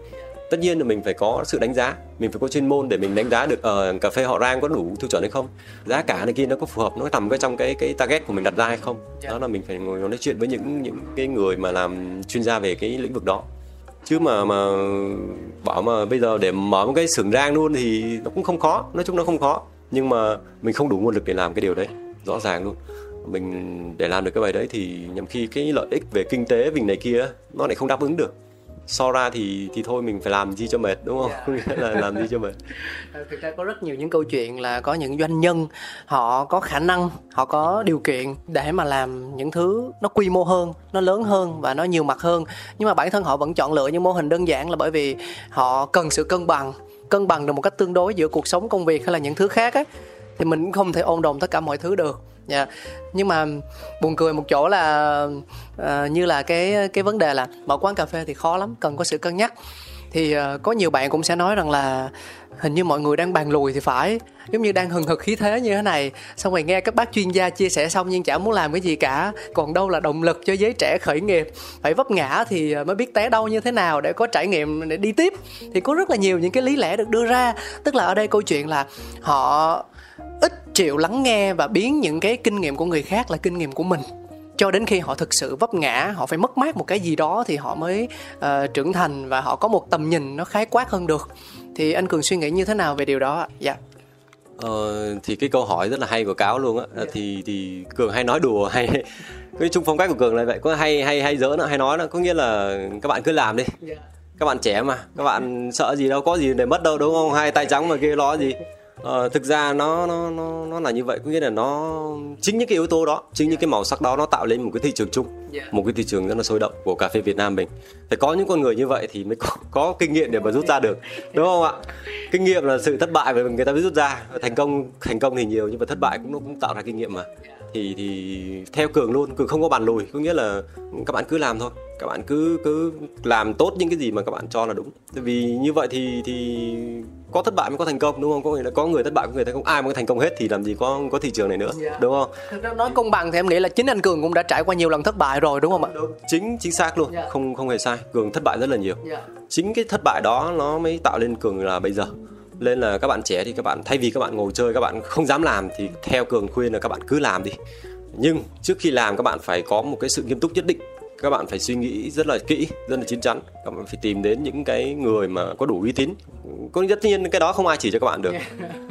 tất nhiên là mình phải có sự đánh giá mình phải có chuyên môn để mình đánh giá được ờ cà phê họ rang có đủ tiêu chuẩn hay không. Giá cả này kia nó có phù hợp nó nằm cái trong cái cái target của mình đặt ra hay không. Đó là mình phải ngồi nói chuyện với những những cái người mà làm chuyên gia về cái lĩnh vực đó. Chứ mà mà bảo mà bây giờ để mở một cái xưởng rang luôn thì nó cũng không khó nói chung nó không khó. Nhưng mà mình không đủ nguồn lực để làm cái điều đấy rõ ràng luôn. Mình để làm được cái bài đấy thì nhằm khi cái lợi ích về kinh tế mình này kia nó lại không đáp ứng được so ra thì thì thôi mình phải làm gì cho mệt đúng không? Dạ. Có nghĩa là làm gì cho mệt. Ờ, thực ra có rất nhiều những câu chuyện là có những doanh nhân họ có khả năng họ có điều kiện để mà làm những thứ nó quy mô hơn nó lớn hơn và nó nhiều mặt hơn. Nhưng mà bản thân họ vẫn chọn lựa những mô hình đơn giản là bởi vì họ cần sự cân bằng cân bằng được một cách tương đối giữa cuộc sống công việc hay là những thứ khác á thì mình cũng không thể ôn đồn tất cả mọi thứ được. Dạ. nhưng mà buồn cười một chỗ là uh, như là cái cái vấn đề là mở quán cà phê thì khó lắm cần có sự cân nhắc. Thì uh, có nhiều bạn cũng sẽ nói rằng là hình như mọi người đang bàn lùi thì phải giống như đang hừng hực khí thế như thế này. Xong rồi nghe các bác chuyên gia chia sẻ xong nhưng chả muốn làm cái gì cả còn đâu là động lực cho giới trẻ khởi nghiệp. Phải vấp ngã thì mới biết té đau như thế nào để có trải nghiệm để đi tiếp. Thì có rất là nhiều những cái lý lẽ được đưa ra. Tức là ở đây câu chuyện là họ chịu lắng nghe và biến những cái kinh nghiệm của người khác là kinh nghiệm của mình. Cho đến khi họ thực sự vấp ngã họ phải mất mát một cái gì đó thì họ mới ờ, trưởng thành và họ có một tầm nhìn nó khái quát hơn được. Thì anh cường suy nghĩ như thế nào về điều đó ạ? Dạ. Ờ, thì cái câu hỏi rất là hay của cáo luôn á. Thì thì cường hay nói đùa hay cái chung phong cách của cường là vậy có hay hay hay dỡ nó hay nói nó có nghĩa là các bạn cứ làm đi. Các bạn trẻ mà các bạn sợ gì đâu có gì để mất đâu đúng không? Hai tay trắng mà kia lo gì ờ, thực ra nó nó nó nó là như vậy. Có nghĩa là nó chính những cái yếu tố đó chính những cái màu sắc đó nó tạo lên một cái thị trường chung Dạ. một cái thị trường rất là sôi động của cà phê Việt Nam mình. Phải có những con người như vậy thì mới có, có kinh nghiệm để mà rút ra được đúng không ạ? Kinh nghiệm là sự thất bại mà người ta mới rút ra. Thành công thành công thì nhiều nhưng mà thất bại cũng nó cũng tạo ra kinh nghiệm mà. Thì thì theo cường luôn cường không có bàn lùi. Có nghĩa là các bạn cứ làm thôi các bạn cứ cứ làm tốt những cái gì mà các bạn cho là đúng. Tại vì như vậy thì thì có thất bại mới có thành công đúng không? Có là có người thất bại có người thành công. Ai mà thành công hết thì làm gì có có thị trường này nữa Dạ. đúng không? Thực ra nói công bằng thì em nghĩ là chính anh cường cũng đã trải qua nhiều lần thất bại rồi đúng không ạ? Chính chính xác luôn. Dạ. không không hề sai. Cường thất bại rất là nhiều. Dạ. Chính cái thất bại đó nó mới tạo lên cường là bây giờ. Nên là các bạn trẻ thì các bạn thay vì các bạn ngồi chơi các bạn không dám làm thì theo cường khuyên là các bạn cứ làm đi. Nhưng trước khi làm các bạn phải có một cái sự nghiêm túc nhất định các bạn phải suy nghĩ rất là kỹ rất là chín chắn. Các bạn phải tìm đến những cái người mà có đủ uy tín. Có tất nhiên cái đó không ai chỉ cho các bạn được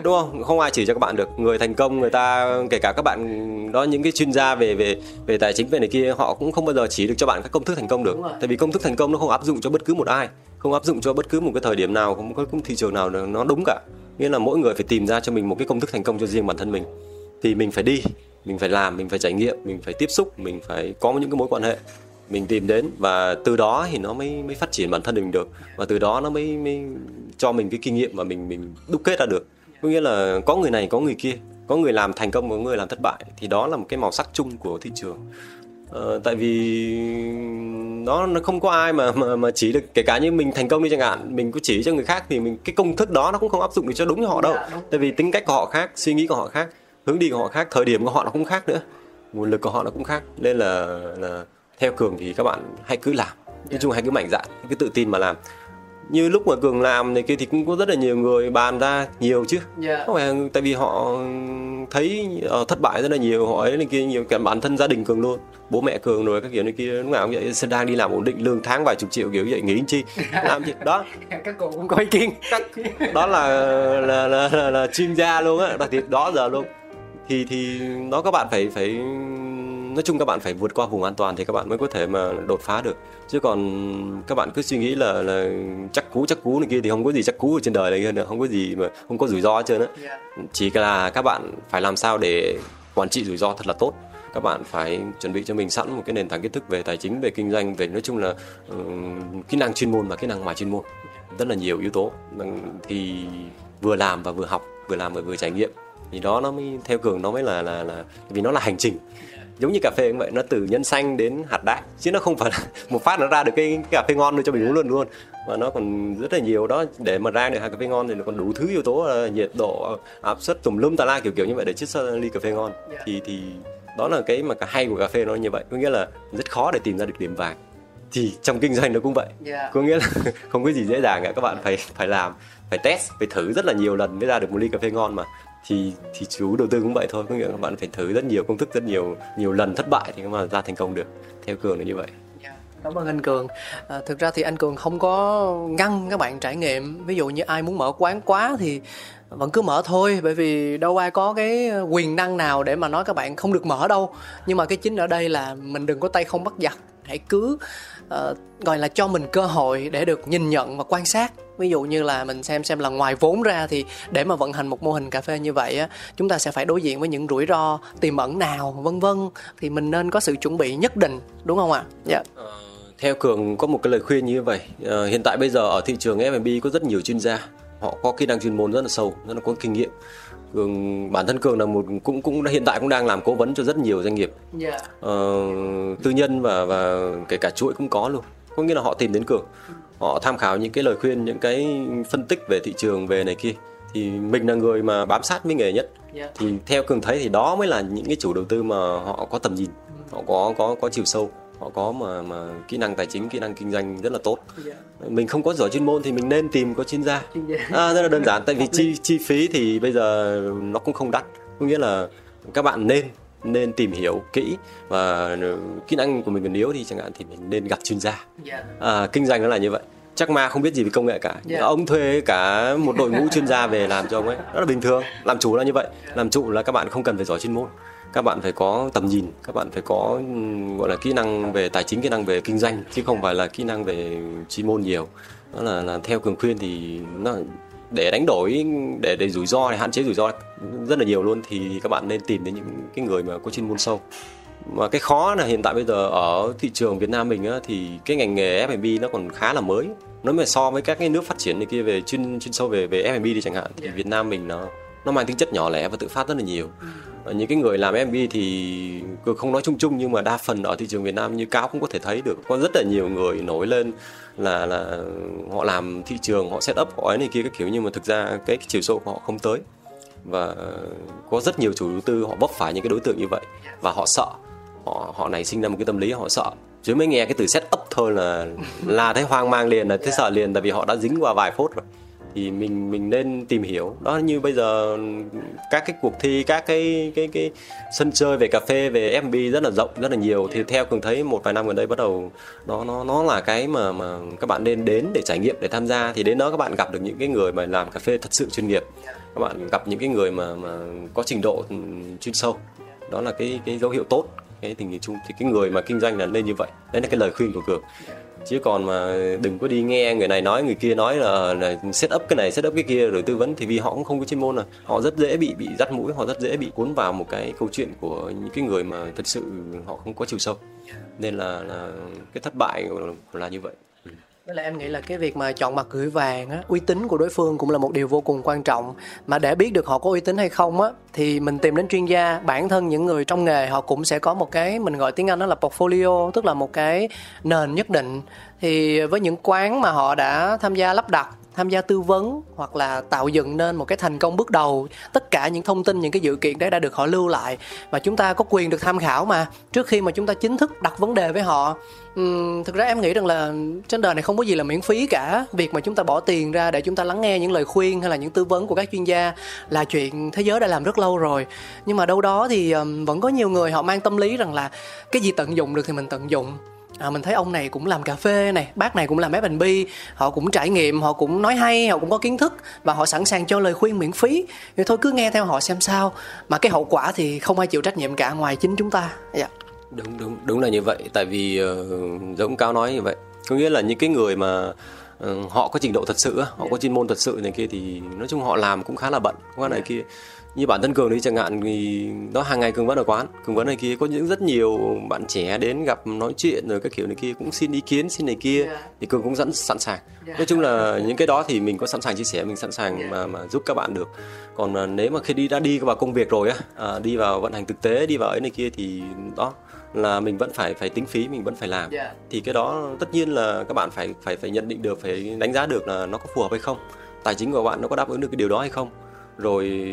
đúng không? Không ai chỉ cho các bạn được. Người thành công người ta kể cả các bạn đó những cái chuyên gia về về về tài chính về này kia họ cũng không bao giờ chỉ được cho bạn các công thức thành công được. Tại vì công thức thành công nó không áp dụng cho bất cứ một ai không áp dụng cho bất cứ một cái thời điểm nào không có thị trường nào nó đúng cả. Nghĩa là mỗi người phải tìm ra cho mình một cái công thức thành công cho riêng bản thân mình. Thì mình phải đi mình phải làm mình phải trải nghiệm mình phải tiếp xúc mình phải có những cái mối quan hệ mình tìm đến và từ đó thì nó mới mới phát triển bản thân mình được. Và từ đó nó mới mới cho mình cái kinh nghiệm mà mình mình đúc kết ra được. Có nghĩa là có người này có người kia có người làm thành công có người làm thất bại thì đó là một cái màu sắc chung của thị trường. Ờ, tại vì nó nó không có ai mà mà mà chỉ được kể cả như mình thành công đi chẳng hạn mình cứ chỉ cho người khác thì mình cái công thức đó nó cũng không áp dụng được cho đúng cho họ đâu. Dạ, tại vì tính cách của họ khác suy nghĩ của họ khác hướng đi của họ khác thời điểm của họ nó cũng khác nữa nguồn lực của họ nó cũng khác. Nên là là theo cường thì các bạn hãy cứ làm. Nói chung hãy cứ mạnh dạn cứ tự tin mà làm. Như lúc mà cường làm này kia thì cũng có rất là nhiều người bàn ra nhiều chứ. Dạ. Không phải tại vì họ thấy uh, thất bại rất là nhiều họ ấy này kia nhiều cả bản thân gia đình cường luôn. Bố mẹ cường rồi các kiểu này kia lúc nào cũng vậy đang đi làm ổn định lương tháng vài chục triệu kiểu vậy nghĩ chi làm gì đó. Các cô cũng có ý kiến. Đó là là là là, là chuyên gia luôn á đặc biệt đó giờ luôn. Thì thì nó các bạn phải phải nói chung các bạn phải vượt qua vùng an toàn thì các bạn mới có thể mà đột phá được. Chứ còn các bạn cứ suy nghĩ là là chắc cú chắc cú này kia thì không có gì chắc cú ở trên đời này hơn không có gì mà không có rủi ro hết trơn á. Chỉ là các bạn phải làm sao để quản trị rủi ro thật là tốt. Các bạn phải chuẩn bị cho mình sẵn một cái nền tảng kiến thức về tài chính về kinh doanh về nói chung là uh, kỹ năng chuyên môn và kỹ năng ngoài chuyên môn. Rất là nhiều yếu tố. Thì vừa làm và vừa học vừa làm và vừa trải nghiệm thì đó nó mới theo cường nó mới là là là vì nó là hành trình giống như cà phê cũng vậy nó từ nhân xanh đến hạt đác. Chứ nó không phải là một phát nó ra được cái, cái cà phê ngon cho mình uống luôn luôn mà nó còn rất là nhiều đó. Để mà ra được hạt cà phê ngon thì nó còn đủ thứ yếu tố là nhiệt độ áp suất tùm lum tà la kiểu kiểu như vậy để chiết xuất ly cà phê ngon. Thì thì đó là cái mà cả hay của cà phê nó như vậy. Có nghĩa là rất khó để tìm ra được điểm vàng. Thì trong kinh doanh nó cũng vậy. Yeah. có nghĩa là không có gì dễ dàng cả. Các bạn phải phải làm phải test phải thử rất là nhiều lần mới ra được một ly cà phê ngon mà thì thì chú đầu tư cũng vậy thôi. Có nghĩa là các bạn phải thử rất nhiều công thức rất nhiều nhiều lần thất bại thì mà ra thành công được. Theo cường là như vậy. Dạ, cảm ơn anh cường. À, thực ra thì anh cường không có ngăn các bạn trải nghiệm. Ví dụ như ai muốn mở quán quá thì vẫn cứ mở thôi bởi vì đâu ai có cái quyền năng nào để mà nói các bạn không được mở đâu. Nhưng mà cái chính ở đây là mình đừng có tay không bắt giặc hãy cứ uh, gọi là cho mình cơ hội để được nhìn nhận và quan sát ví dụ như là mình xem xem là ngoài vốn ra thì để mà vận hành một mô hình cà phê như vậy á chúng ta sẽ phải đối diện với những rủi ro tiềm ẩn nào vân vân thì mình nên có sự chuẩn bị nhất định đúng không ạ dạ yeah. ờ, theo cường có một cái lời khuyên như vậy ờ, hiện tại bây giờ ở thị trường F&B có rất nhiều chuyên gia họ có kỹ năng chuyên môn rất là sâu rất là có kinh nghiệm cường bản thân cường là một cũng cũng hiện tại cũng đang làm cố vấn cho rất nhiều doanh nghiệp yeah. Dạ. ờ, tư nhân và và kể cả chuỗi cũng có luôn có nghĩa là họ tìm đến cường họ tham khảo những cái lời khuyên những cái phân tích về thị trường về này kia thì mình là người mà bám sát với nghề nhất yeah. Dạ. thì theo cường thấy thì đó mới là những cái chủ đầu tư mà họ có tầm nhìn họ có có có chiều sâu họ có mà mà kỹ năng tài chính kỹ năng kinh doanh rất là tốt yeah. Dạ. mình không có giỏi chuyên môn thì mình nên tìm có chuyên gia à, rất là đơn giản tại vì chi chi phí thì bây giờ nó cũng không đắt có nghĩa là các bạn nên nên tìm hiểu kỹ và kỹ năng của mình còn yếu thì chẳng hạn thì mình nên gặp chuyên gia. Dạ. à, kinh doanh nó là như vậy. Chắc ma không biết gì về công nghệ cả. Yeah. Dạ. ông thuê cả một đội ngũ chuyên gia về làm cho ông ấy. Rất là bình thường. Làm chủ là như vậy. Làm chủ là các bạn không cần phải giỏi chuyên môn. Các bạn phải có tầm nhìn. Các bạn phải có gọi là kỹ năng về tài chính kỹ năng về kinh doanh chứ không phải là kỹ năng về chuyên môn nhiều. Đó là, là theo cường khuyên thì nó để đánh đổi để để rủi ro để hạn chế rủi ro rất là nhiều luôn thì các bạn nên tìm đến những cái người mà có chuyên môn sâu. Mà cái khó là hiện tại bây giờ ở thị trường Việt Nam mình á, thì cái ngành nghề F&B nó còn khá là mới. Nếu mà so với các cái nước phát triển này kia về chuyên chuyên sâu về về F&B đi chẳng hạn thì Việt Nam mình nó nó mang tính chất nhỏ lẻ và tự phát rất là nhiều. Ừ những cái người làm F&B thì không nói chung chung nhưng mà đa phần ở thị trường Việt Nam như cáo cũng có thể thấy được. Có rất là nhiều người nổi lên là là họ làm thị trường họ set up họ ấy này kia các kiểu nhưng mà thực ra cái, chiều sâu của họ không tới. Và có rất nhiều chủ đầu tư họ vấp phải những cái đối tượng như vậy và họ sợ. Họ họ này sinh ra một cái tâm lý họ sợ. Chứ mới nghe cái từ set up thôi là là thấy hoang mang liền là thấy sợ liền tại vì họ đã dính qua vài phút rồi thì mình mình nên tìm hiểu. Đó như bây giờ các cái cuộc thi các cái cái cái sân chơi về cà phê về F&B rất là rộng rất là nhiều. Thì theo cường thấy một vài năm gần đây bắt đầu nó nó nó là cái mà mà các bạn nên đến để trải nghiệm để tham gia. Thì đến đó các bạn gặp được những cái người mà làm cà phê thật sự chuyên nghiệp. Các bạn gặp những cái người mà mà có trình độ chuyên sâu. Đó là cái cái dấu hiệu tốt cái tình hình chung. Thì cái người mà kinh doanh là nên như vậy. Đấy là cái lời khuyên của cường chứ còn mà đừng có đi nghe người này nói người kia nói là, là set up cái này set up cái kia rồi tư vấn thì vì họ cũng không có chuyên môn là họ rất dễ bị bị dắt mũi họ rất dễ bị cuốn vào một cái câu chuyện của những cái người mà thật sự họ không có chiều sâu. Nên là, là cái thất bại là như vậy với lại em nghĩ là cái việc mà chọn mặt gửi vàng á, uy tín của đối phương cũng là một điều vô cùng quan trọng. Mà để biết được họ có uy tín hay không á, thì mình tìm đến chuyên gia. Bản thân những người trong nghề họ cũng sẽ có một cái mình gọi tiếng Anh đó là portfolio, tức là một cái nền nhất định. Thì với những quán mà họ đã tham gia lắp đặt tham gia tư vấn hoặc là tạo dựng nên một cái thành công bước đầu. Tất cả những thông tin những cái dự kiện đấy đã được họ lưu lại và chúng ta có quyền được tham khảo mà. Trước khi mà chúng ta chính thức đặt vấn đề với họ Uhm, thực ra em nghĩ rằng là trên đời này không có gì là miễn phí cả. Việc mà chúng ta bỏ tiền ra để chúng ta lắng nghe những lời khuyên hay là những tư vấn của các chuyên gia là chuyện thế giới đã làm rất lâu rồi. Nhưng mà đâu đó thì um, vẫn có nhiều người họ mang tâm lý rằng là cái gì tận dụng được thì mình tận dụng à, mình thấy ông này cũng làm cà phê này bác này cũng làm F&B họ cũng trải nghiệm họ cũng nói hay họ cũng có kiến thức và họ sẵn sàng cho lời khuyên miễn phí. Thì thôi cứ nghe theo họ xem sao. Mà cái hậu quả thì không ai chịu trách nhiệm cả ngoài chính chúng ta. Dạ. Đúng đúng đúng là như vậy. Tại vì uh, giống cao nói như vậy. Có nghĩa là những cái người mà uh, họ có trình độ thật sự họ có chuyên môn thật sự này kia thì nói chung họ làm cũng khá là bận. Qua này kia như bản thân cường đi chẳng hạn thì nó hàng ngày cường vẫn ở quán cường vẫn này kia có những rất nhiều bạn trẻ đến gặp nói chuyện rồi các kiểu này kia cũng xin ý kiến xin này kia yeah. thì cường cũng dẫn sẵn sàng yeah. nói chung là những cái đó thì mình có sẵn sàng chia sẻ mình sẵn sàng yeah. mà mà giúp các bạn được còn nếu mà khi đi đã đi vào công việc rồi á à, đi vào vận hành thực tế đi vào ấy này kia thì đó là mình vẫn phải phải tính phí mình vẫn phải làm yeah. thì cái đó tất nhiên là các bạn phải phải phải nhận định được phải đánh giá được là nó có phù hợp hay không tài chính của bạn nó có đáp ứng được cái điều đó hay không rồi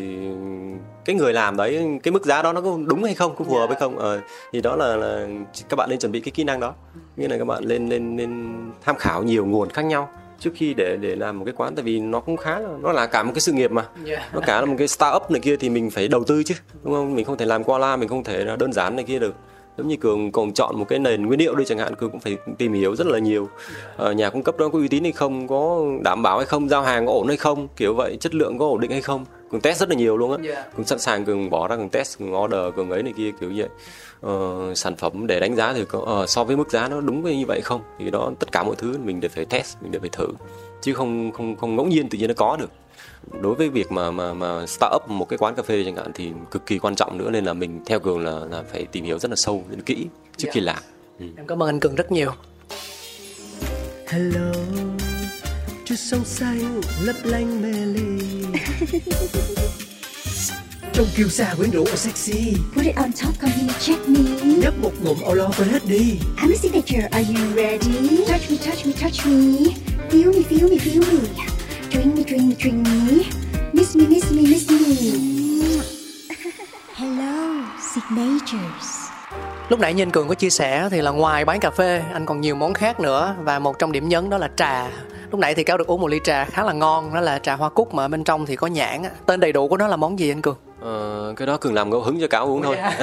cái người làm đấy cái mức giá đó nó có đúng hay không có phù hợp hay không? Ờ, thì đó là, là các bạn nên chuẩn bị cái kỹ năng đó. Nghĩa là các bạn lên lên lên tham khảo nhiều nguồn khác nhau trước khi để để làm một cái quán tại vì nó cũng khá là nó là cả một cái sự nghiệp mà. Yeah. nó cả là một cái startup này kia thì mình phải đầu tư chứ đúng không? Mình không thể làm qua la mình không thể đơn giản này kia được giống như cường còn chọn một cái nền nguyên liệu đi chẳng hạn cường cũng phải tìm hiểu rất là nhiều. Ờ, nhà cung cấp đó có uy tín hay không có đảm bảo hay không giao hàng có ổn hay không kiểu vậy chất lượng có ổn định hay không. Cường test rất là nhiều luôn á. Yeah. cường sẵn sàng cường bỏ ra cường test cường order cường ấy này kia kiểu vậy. Uh, sản phẩm để đánh giá thì có, uh, so với mức giá nó đúng như vậy không? Thì đó tất cả mọi thứ mình đều phải test mình đều phải thử. Chứ không không không ngẫu nhiên tự nhiên nó có được đối với việc mà mà mà start up một cái quán cà phê chẳng hạn thì cực kỳ quan trọng nữa nên là mình theo cường là là phải tìm hiểu rất là sâu rất là kỹ trước yeah. khi làm. Ừ. em cảm ơn anh cường rất nhiều. Hello chút sông xanh lấp lánh mê ly. Trong kiêu sa quyến rũ và sexy. Put it on top, come here, check me. Nhấp một ngụm lo quên hết đi. I'm a signature, are you ready? Touch me, touch me, touch me. Feel me, feel me, feel me Drink me, drink me, drink me. Miss me, miss me, miss me. Hello, signatures. Lúc nãy Nhân Cường có chia sẻ thì là ngoài bán cà phê anh còn nhiều món khác nữa và một trong điểm nhấn đó là trà lúc nãy thì cáo được uống một ly trà khá là ngon đó là trà hoa cúc mà bên trong thì có nhãn tên đầy đủ của nó là món gì anh cường Ờ, cái đó cường làm ngẫu hứng cho cáo uống thôi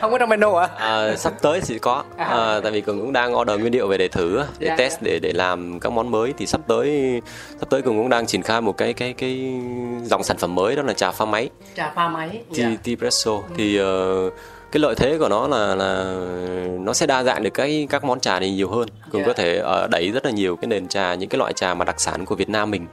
không có trong menu à? à sắp tới thì có à. à, tại vì cường cũng đang order nguyên liệu về để thử để yeah. Dạ, test dạ. để để làm các món mới thì sắp tới sắp tới cường cũng đang triển khai một cái cái cái dòng sản phẩm mới đó là trà pha máy trà pha máy tea, yeah. tea espresso ừ. thì uh, cái lợi thế của nó là là nó sẽ đa dạng được các các món trà này nhiều hơn cũng yeah. có thể uh, đẩy rất là nhiều cái nền trà những cái loại trà mà đặc sản của Việt Nam mình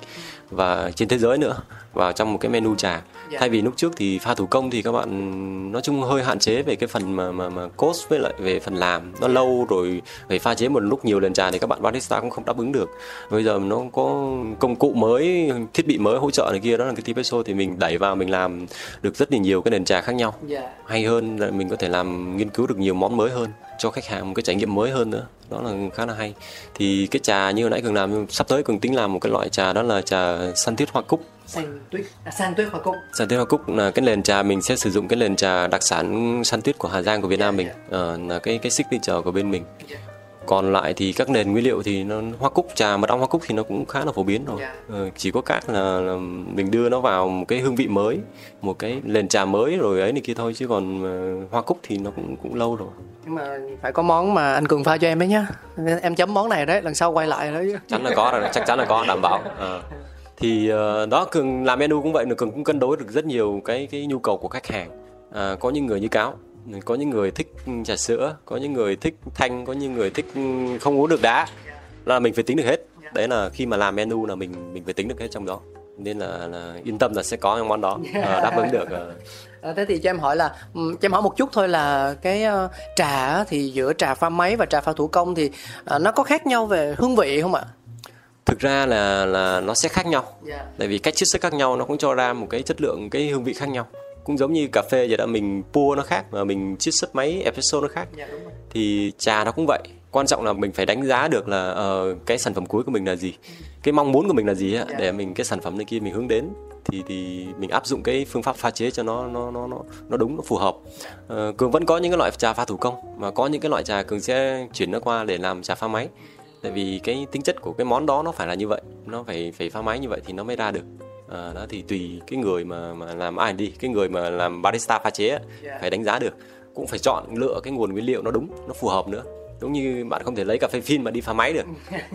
và trên thế giới nữa vào trong một cái menu trà. Yeah. thay vì lúc trước thì pha thủ công thì các bạn nói chung hơi hạn chế về cái phần mà mà mà cost với lại về phần làm. Nó lâu rồi phải pha chế một lúc nhiều lần trà thì các bạn barista cũng không đáp ứng được. Bây giờ nó có công cụ mới thiết bị mới hỗ trợ này kia đó là cái Tipeso thì mình đẩy vào mình làm được rất là nhiều cái nền trà khác nhau. Yeah. hay hơn là mình có thể làm nghiên cứu được nhiều món mới hơn cho khách hàng một cái trải nghiệm mới hơn nữa đó là khá là hay. Thì cái trà như hồi nãy cường làm sắp tới cường tính làm một cái loại trà đó là trà săn tuyết hoa cúc. Xanh tuyết à, san tuyết hoa cúc. San tuyết hoa cúc là cái nền trà mình sẽ sử dụng cái nền trà đặc sản san tuyết của Hà Giang của Việt Nam mình. à, là cái cái signature của bên mình còn lại thì các nền nguyên liệu thì nó hoa cúc trà mật ong hoa cúc thì nó cũng khá là phổ biến rồi. Yeah. ờ, chỉ có cách là, là mình đưa nó vào một cái hương vị mới một cái nền trà mới rồi ấy này kia thôi chứ còn uh, hoa cúc thì nó cũng cũng lâu rồi. Nhưng mà phải có món mà anh cường pha cho em đấy nhá. Em chấm món này đấy lần sau quay lại đấy. Chắc chắn là có rồi chắc chắn là có đảm bảo. À. thì uh, đó cường làm menu cũng vậy cường cũng cân đối được rất nhiều cái cái nhu cầu của khách hàng. À, có những người như cáo có những người thích trà sữa có những người thích thanh có những người thích không uống được đá là mình phải tính được hết. Đấy là khi mà làm menu là mình mình phải tính được hết trong đó. Nên là, là yên tâm là sẽ có những món đó uh, đáp ứng được uh. thế thì cho em hỏi là cho em hỏi một chút thôi là cái uh, trà thì giữa trà pha máy và trà pha thủ công thì uh, nó có khác nhau về hương vị không ạ? Thực ra là là nó sẽ khác nhau. Yeah. tại vì cách chiết xuất khác nhau nó cũng cho ra một cái chất lượng cái hương vị khác nhau cũng giống như cà phê vậy đó mình pua nó khác và mình chiết xuất máy espresso nó khác. Dạ, thì trà nó cũng vậy. Quan trọng là mình phải đánh giá được là uh, cái sản phẩm cuối của mình là gì cái mong muốn của mình là gì á để mình cái sản phẩm này kia mình hướng đến. Thì thì mình áp dụng cái phương pháp pha chế cho nó nó nó nó nó đúng nó phù hợp. Uh, cường vẫn có những cái loại trà pha thủ công mà có những cái loại trà cường sẽ chuyển nó qua để làm trà pha máy. Tại vì cái tính chất của cái món đó nó phải là như vậy nó phải phải pha máy như vậy thì nó mới ra được à, đó thì tùy cái người mà mà làm R&D cái người mà làm barista pha chế phải đánh giá được. Cũng phải chọn lựa cái nguồn nguyên liệu nó đúng nó phù hợp nữa. Giống như bạn không thể lấy cà phê phin mà đi pha máy được.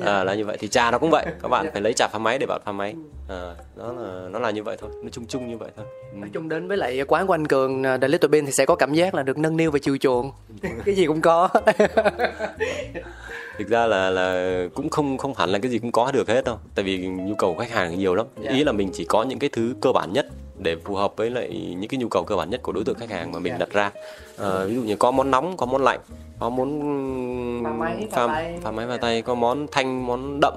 À, là như vậy thì trà nó cũng vậy các bạn phải lấy trà pha máy để bạn pha máy. À, đó là nó là như vậy thôi nó chung chung như vậy thôi. Ừ. nói chung đến với lại quán của anh cường The Little Bean thì sẽ có cảm giác là được nâng niu và chiều chuộng. Cái gì cũng có thực ra là là cũng không không hẳn là cái gì cũng có được hết đâu. Tại vì nhu cầu khách hàng nhiều lắm. Yeah. ý là mình chỉ có những cái thứ cơ bản nhất để phù hợp với lại những cái nhu cầu cơ bản nhất của đối tượng khách hàng mà mình đặt ra. À, ví dụ như có món nóng có món lạnh có món pha máy pha, máy pha tay có món thanh món đậm.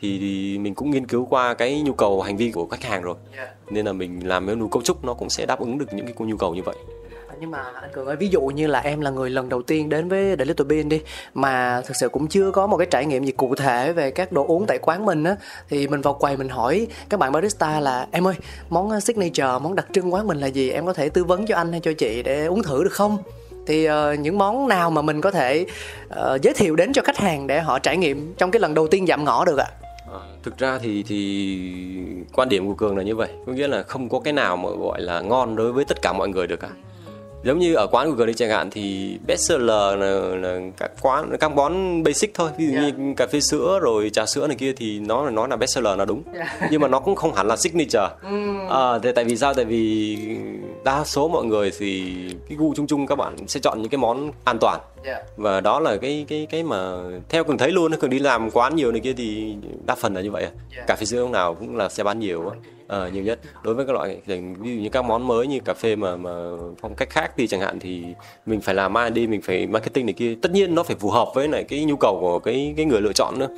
Thì, thì mình cũng nghiên cứu qua cái nhu cầu hành vi của khách hàng rồi. Yeah. nên là mình làm menu cấu trúc nó cũng sẽ đáp ứng được những cái nhu cầu như vậy nhưng mà anh cường ơi ví dụ như là em là người lần đầu tiên đến với The Little Bean đi mà thực sự cũng chưa có một cái trải nghiệm gì cụ thể về các đồ uống tại quán mình á thì mình vào quầy mình hỏi các bạn barista là em ơi món ờ, signature món đặc trưng quán mình là gì? Em có thể tư vấn cho anh hay cho chị để uống thử được không? Thì uh, những món nào mà mình có thể uh, giới thiệu đến cho khách hàng để họ trải nghiệm trong cái lần đầu tiên dạm ngõ được ạ? À, thực ra thì thì quan điểm của cường là như vậy. Có nghĩa là không có cái nào mà gọi là ngon đối với tất cả mọi người được cả giống như ở quán của Gary chẳng hạn thì best seller là, là các quán các món basic thôi ví dụ yeah. như cà phê sữa rồi trà sữa này kia thì nó là nói là best seller là đúng yeah. nhưng mà nó cũng không hẳn là signature mm. à, thế tại vì sao tại vì đa số mọi người thì cái gu chung chung các bạn sẽ chọn những cái món an toàn yeah. và đó là cái cái cái mà theo cường thấy luôn cường đi làm quán nhiều này kia thì đa phần là như vậy yeah. cà phê sữa lúc nào cũng là sẽ bán nhiều á uh, nhiều nhất. Đối với các loại ví dụ như các món mới như cà phê mà mà phong cách khác thì chẳng hạn thì mình phải làm R&D mình phải marketing này kia tất nhiên nó phải phù hợp với lại cái nhu cầu của cái cái người lựa chọn nữa.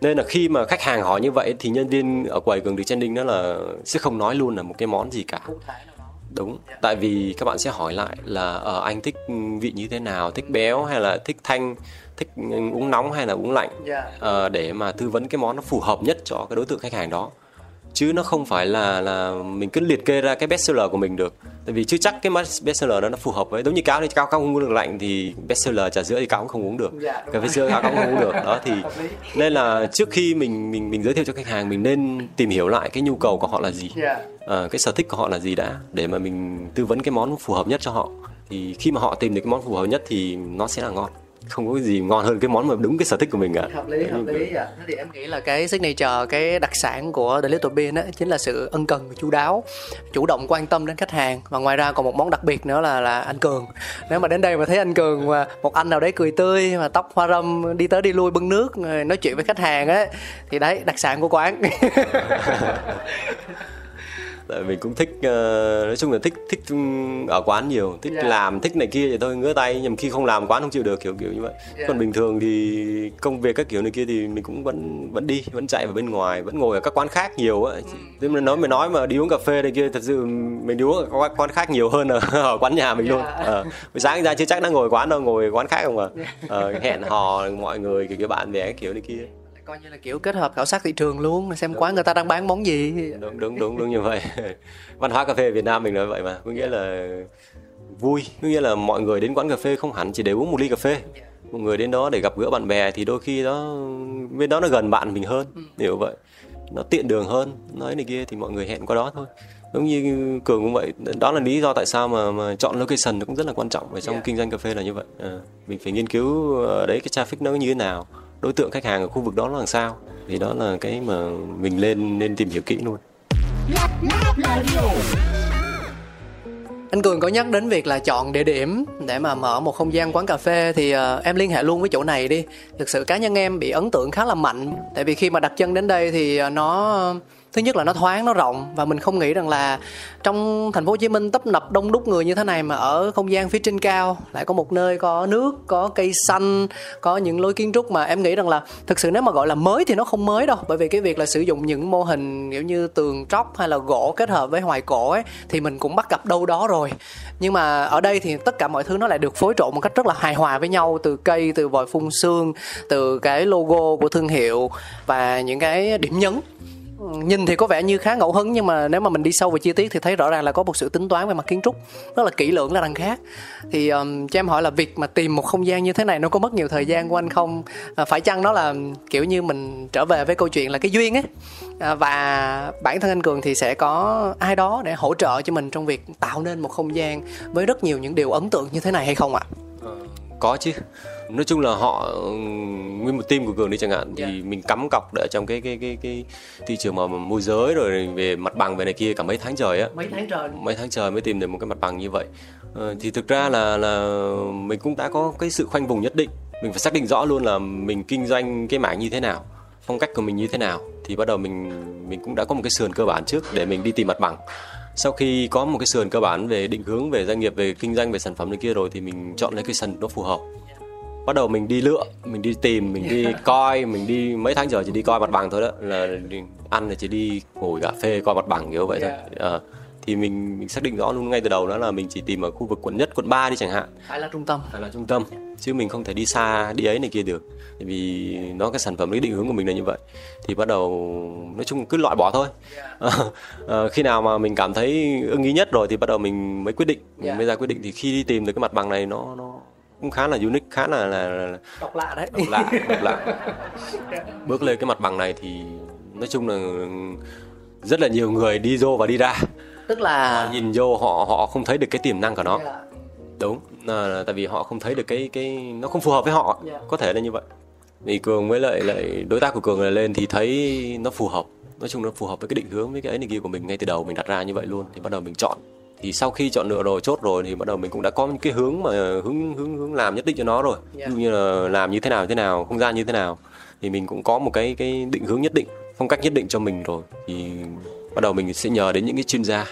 Nên là khi mà khách hàng hỏi như vậy thì nhân viên ở quầy cường được trending đó là sẽ không nói luôn là một cái món gì cả. Đúng. Tại vì các bạn sẽ hỏi lại là ở ờ, anh thích vị như thế nào? Thích béo hay là thích thanh thích uống nóng hay là uống lạnh? À, để mà tư vấn cái món nó phù hợp nhất cho cái đối tượng khách hàng đó chứ nó không phải là là mình cứ liệt kê ra cái bestseller của mình được. Tại vì chưa chắc cái bestseller đó nó phù hợp với giống như cáo thì cáo không uống được lạnh thì bestseller trà sữa thì cáo cũng không uống được. Dạ, cà phê sữa cáo cũng không uống được. Đó thì nên là trước khi mình mình mình giới thiệu cho khách hàng mình nên tìm hiểu lại cái nhu cầu của họ là gì. À, cái sở thích của họ là gì đã để mà mình tư vấn cái món phù hợp nhất cho họ. Thì khi mà họ tìm được cái món phù hợp nhất thì nó sẽ là ngon không có gì ngon hơn cái món mà đúng cái sở thích của mình cả. Hợp lý hợp lý à. thế thì em nghĩ là cái signature cái đặc sản của The Little Bean á chính là sự ân cần chu đáo chủ động quan tâm đến khách hàng. Và ngoài ra còn một món đặc biệt nữa là là anh cường. Nếu mà đến đây mà thấy anh cường và một anh nào đấy cười tươi mà tóc hoa râm đi tới đi lui bưng nước nói chuyện với khách hàng á thì đấy đặc sản của quán tại mình cũng thích uh, nói chung là thích thích ở quán nhiều thích yeah. Dạ. làm thích này kia vậy thôi ngứa tay nhưng khi không làm quán không chịu được kiểu kiểu như vậy yeah. Dạ. còn bình thường thì công việc các kiểu này kia thì mình cũng vẫn vẫn đi vẫn chạy vào bên ngoài vẫn ngồi ở các quán khác nhiều á ừ. nên nói mình nói mà đi uống cà phê này kia thật sự mình đi uống ở quán khác nhiều hơn ở, ở quán nhà mình yeah. luôn à, buổi sáng ra chưa chắc đã ngồi quán đâu ngồi quán khác không mà à, hẹn hò mọi người kiểu, kiểu bạn bè kiểu này kia coi như là kiểu kết hợp khảo sát thị trường luôn xem đúng. quán người ta đang bán món gì. Đúng đúng đúng đúng như vậy. Văn hóa cà phê Việt Nam mình nói vậy mà. Có nghĩa là vui. Có nghĩa là mọi người đến quán cà phê không hẳn chỉ để uống một ly cà phê. Một người đến đó để gặp gỡ bạn bè thì đôi khi đó bên đó nó gần bạn mình hơn. Ừ. hiểu vậy. Nó tiện đường hơn. Nói này kia thì mọi người hẹn qua đó thôi. Giống như cường cũng vậy. Đó là lý do tại sao mà mà chọn location nó cũng rất là quan trọng ở trong yeah. kinh doanh cà phê là như vậy. À, mình phải nghiên cứu ở đấy cái traffic nó như thế nào đối tượng khách hàng ở khu vực đó là làm sao? Thì đó là cái mà mình lên nên tìm hiểu kỹ luôn. Anh cường có nhắc đến việc là chọn địa điểm để mà mở một không gian quán cà phê thì uh, em liên hệ luôn với chỗ này đi. Thực sự cá nhân em bị ấn tượng khá là mạnh. Tại vì khi mà đặt chân đến đây thì uh, nó thứ nhất là nó thoáng, nó rộng và mình không nghĩ rằng là trong thành phố Hồ Chí Minh tấp nập đông đúc người như thế này mà ở không gian phía trên cao lại có một nơi có nước, có cây xanh, có những lối kiến trúc mà em nghĩ rằng là thực sự nếu mà gọi là mới thì nó không mới đâu. Bởi vì cái việc là sử dụng những mô hình kiểu như tường tróc hay là gỗ kết hợp với hoài cổ ấy thì mình cũng bắt gặp đâu đó rồi. Nhưng mà ở đây thì tất cả mọi thứ nó lại được phối trộn một cách rất là hài hòa với nhau, từ cây, từ vòi phun sương từ cái logo của thương hiệu và những cái điểm nhấn nhìn thì có vẻ như khá ngẫu hứng nhưng mà nếu mà mình đi sâu vào chi tiết thì thấy rõ ràng là có một sự tính toán về mặt kiến trúc rất là kỹ lưỡng là đằng khác. Thì um, cho em hỏi là việc mà tìm một không gian như thế này nó có mất nhiều thời gian của anh không? À, phải chăng nó là kiểu như mình trở về với câu chuyện là cái duyên ấy? À, và bản thân anh cường thì sẽ có ai đó để hỗ trợ cho mình trong việc tạo nên một không gian với rất nhiều những điều ấn tượng như thế này hay không ạ? Ờ, có chứ nói chung là họ ừ, nguyên một team của cường đi chẳng hạn thì Yeah. mình cắm cọc ở trong cái cái cái cái thị trường mà môi giới rồi về mặt bằng về này kia cả mấy tháng trời á. Mấy tháng trời. Mấy tháng trời mới tìm được một cái mặt bằng như vậy. Ờ, thì thực ra là là mình cũng đã có cái sự khoanh vùng nhất định. Mình phải xác định rõ luôn là mình kinh doanh cái mảng như thế nào phong cách của mình như thế nào. Thì bắt đầu mình mình cũng đã có một cái sườn cơ bản trước để mình đi tìm mặt bằng. Sau khi có một cái sườn cơ bản về định hướng về doanh nghiệp về kinh doanh về sản phẩm này kia rồi thì mình chọn lấy cái sân nó phù hợp bắt đầu mình đi lựa mình đi tìm mình đi coi mình đi mấy tháng giờ chỉ đi coi mặt bằng thôi đó. Là đi- ăn là chỉ đi ngồi cà phê coi mặt bằng kiểu vậy thôi. Ờ, thì mình mình xác định rõ luôn ngay từ đầu đó là mình chỉ tìm ở khu vực quận nhất quận 3 đi chẳng hạn. Phải là trung tâm. Hay là trung tâm. Chứ mình không thể đi xa đi ấy này kia được. Tại vì nó cái sản phẩm cái định hướng của mình là như vậy. Thì bắt đầu nói chung cứ loại bỏ thôi. Ờ, ờ, khi nào mà mình cảm thấy ưng ý nhất rồi thì bắt đầu mình mới quyết định. Mình Yeah. mới ra quyết định. Thì khi đi tìm được cái mặt bằng này nó nó cũng khá là unique khá là là, là độc lạ đấy. độc lạ độc lạ. Bước lên cái mặt bằng này thì nói chung là rất là nhiều người đi vô và đi ra. Tức là nhìn vô họ họ không thấy được cái tiềm năng của nó. Yeah. đúng là, là tại vì họ không thấy được cái cái nó không phù hợp với họ. Yeah. có thể là như vậy. Thì cường với lại lại đối tác của cường này lên thì thấy nó phù hợp. Nói chung nó phù hợp với cái định hướng với cái ấy này kia của mình ngay từ đầu mình đặt ra như vậy luôn. Thì bắt đầu mình chọn thì sau khi chọn lựa rồi chốt rồi thì bắt đầu mình cũng đã có những cái hướng mà hướng hướng hướng làm nhất định cho nó rồi. Ví dụ như là làm như thế nào thế nào không gian như thế nào. Thì mình cũng có một cái cái định hướng nhất định phong cách nhất định cho mình rồi. Thì bắt đầu mình sẽ nhờ đến những cái chuyên gia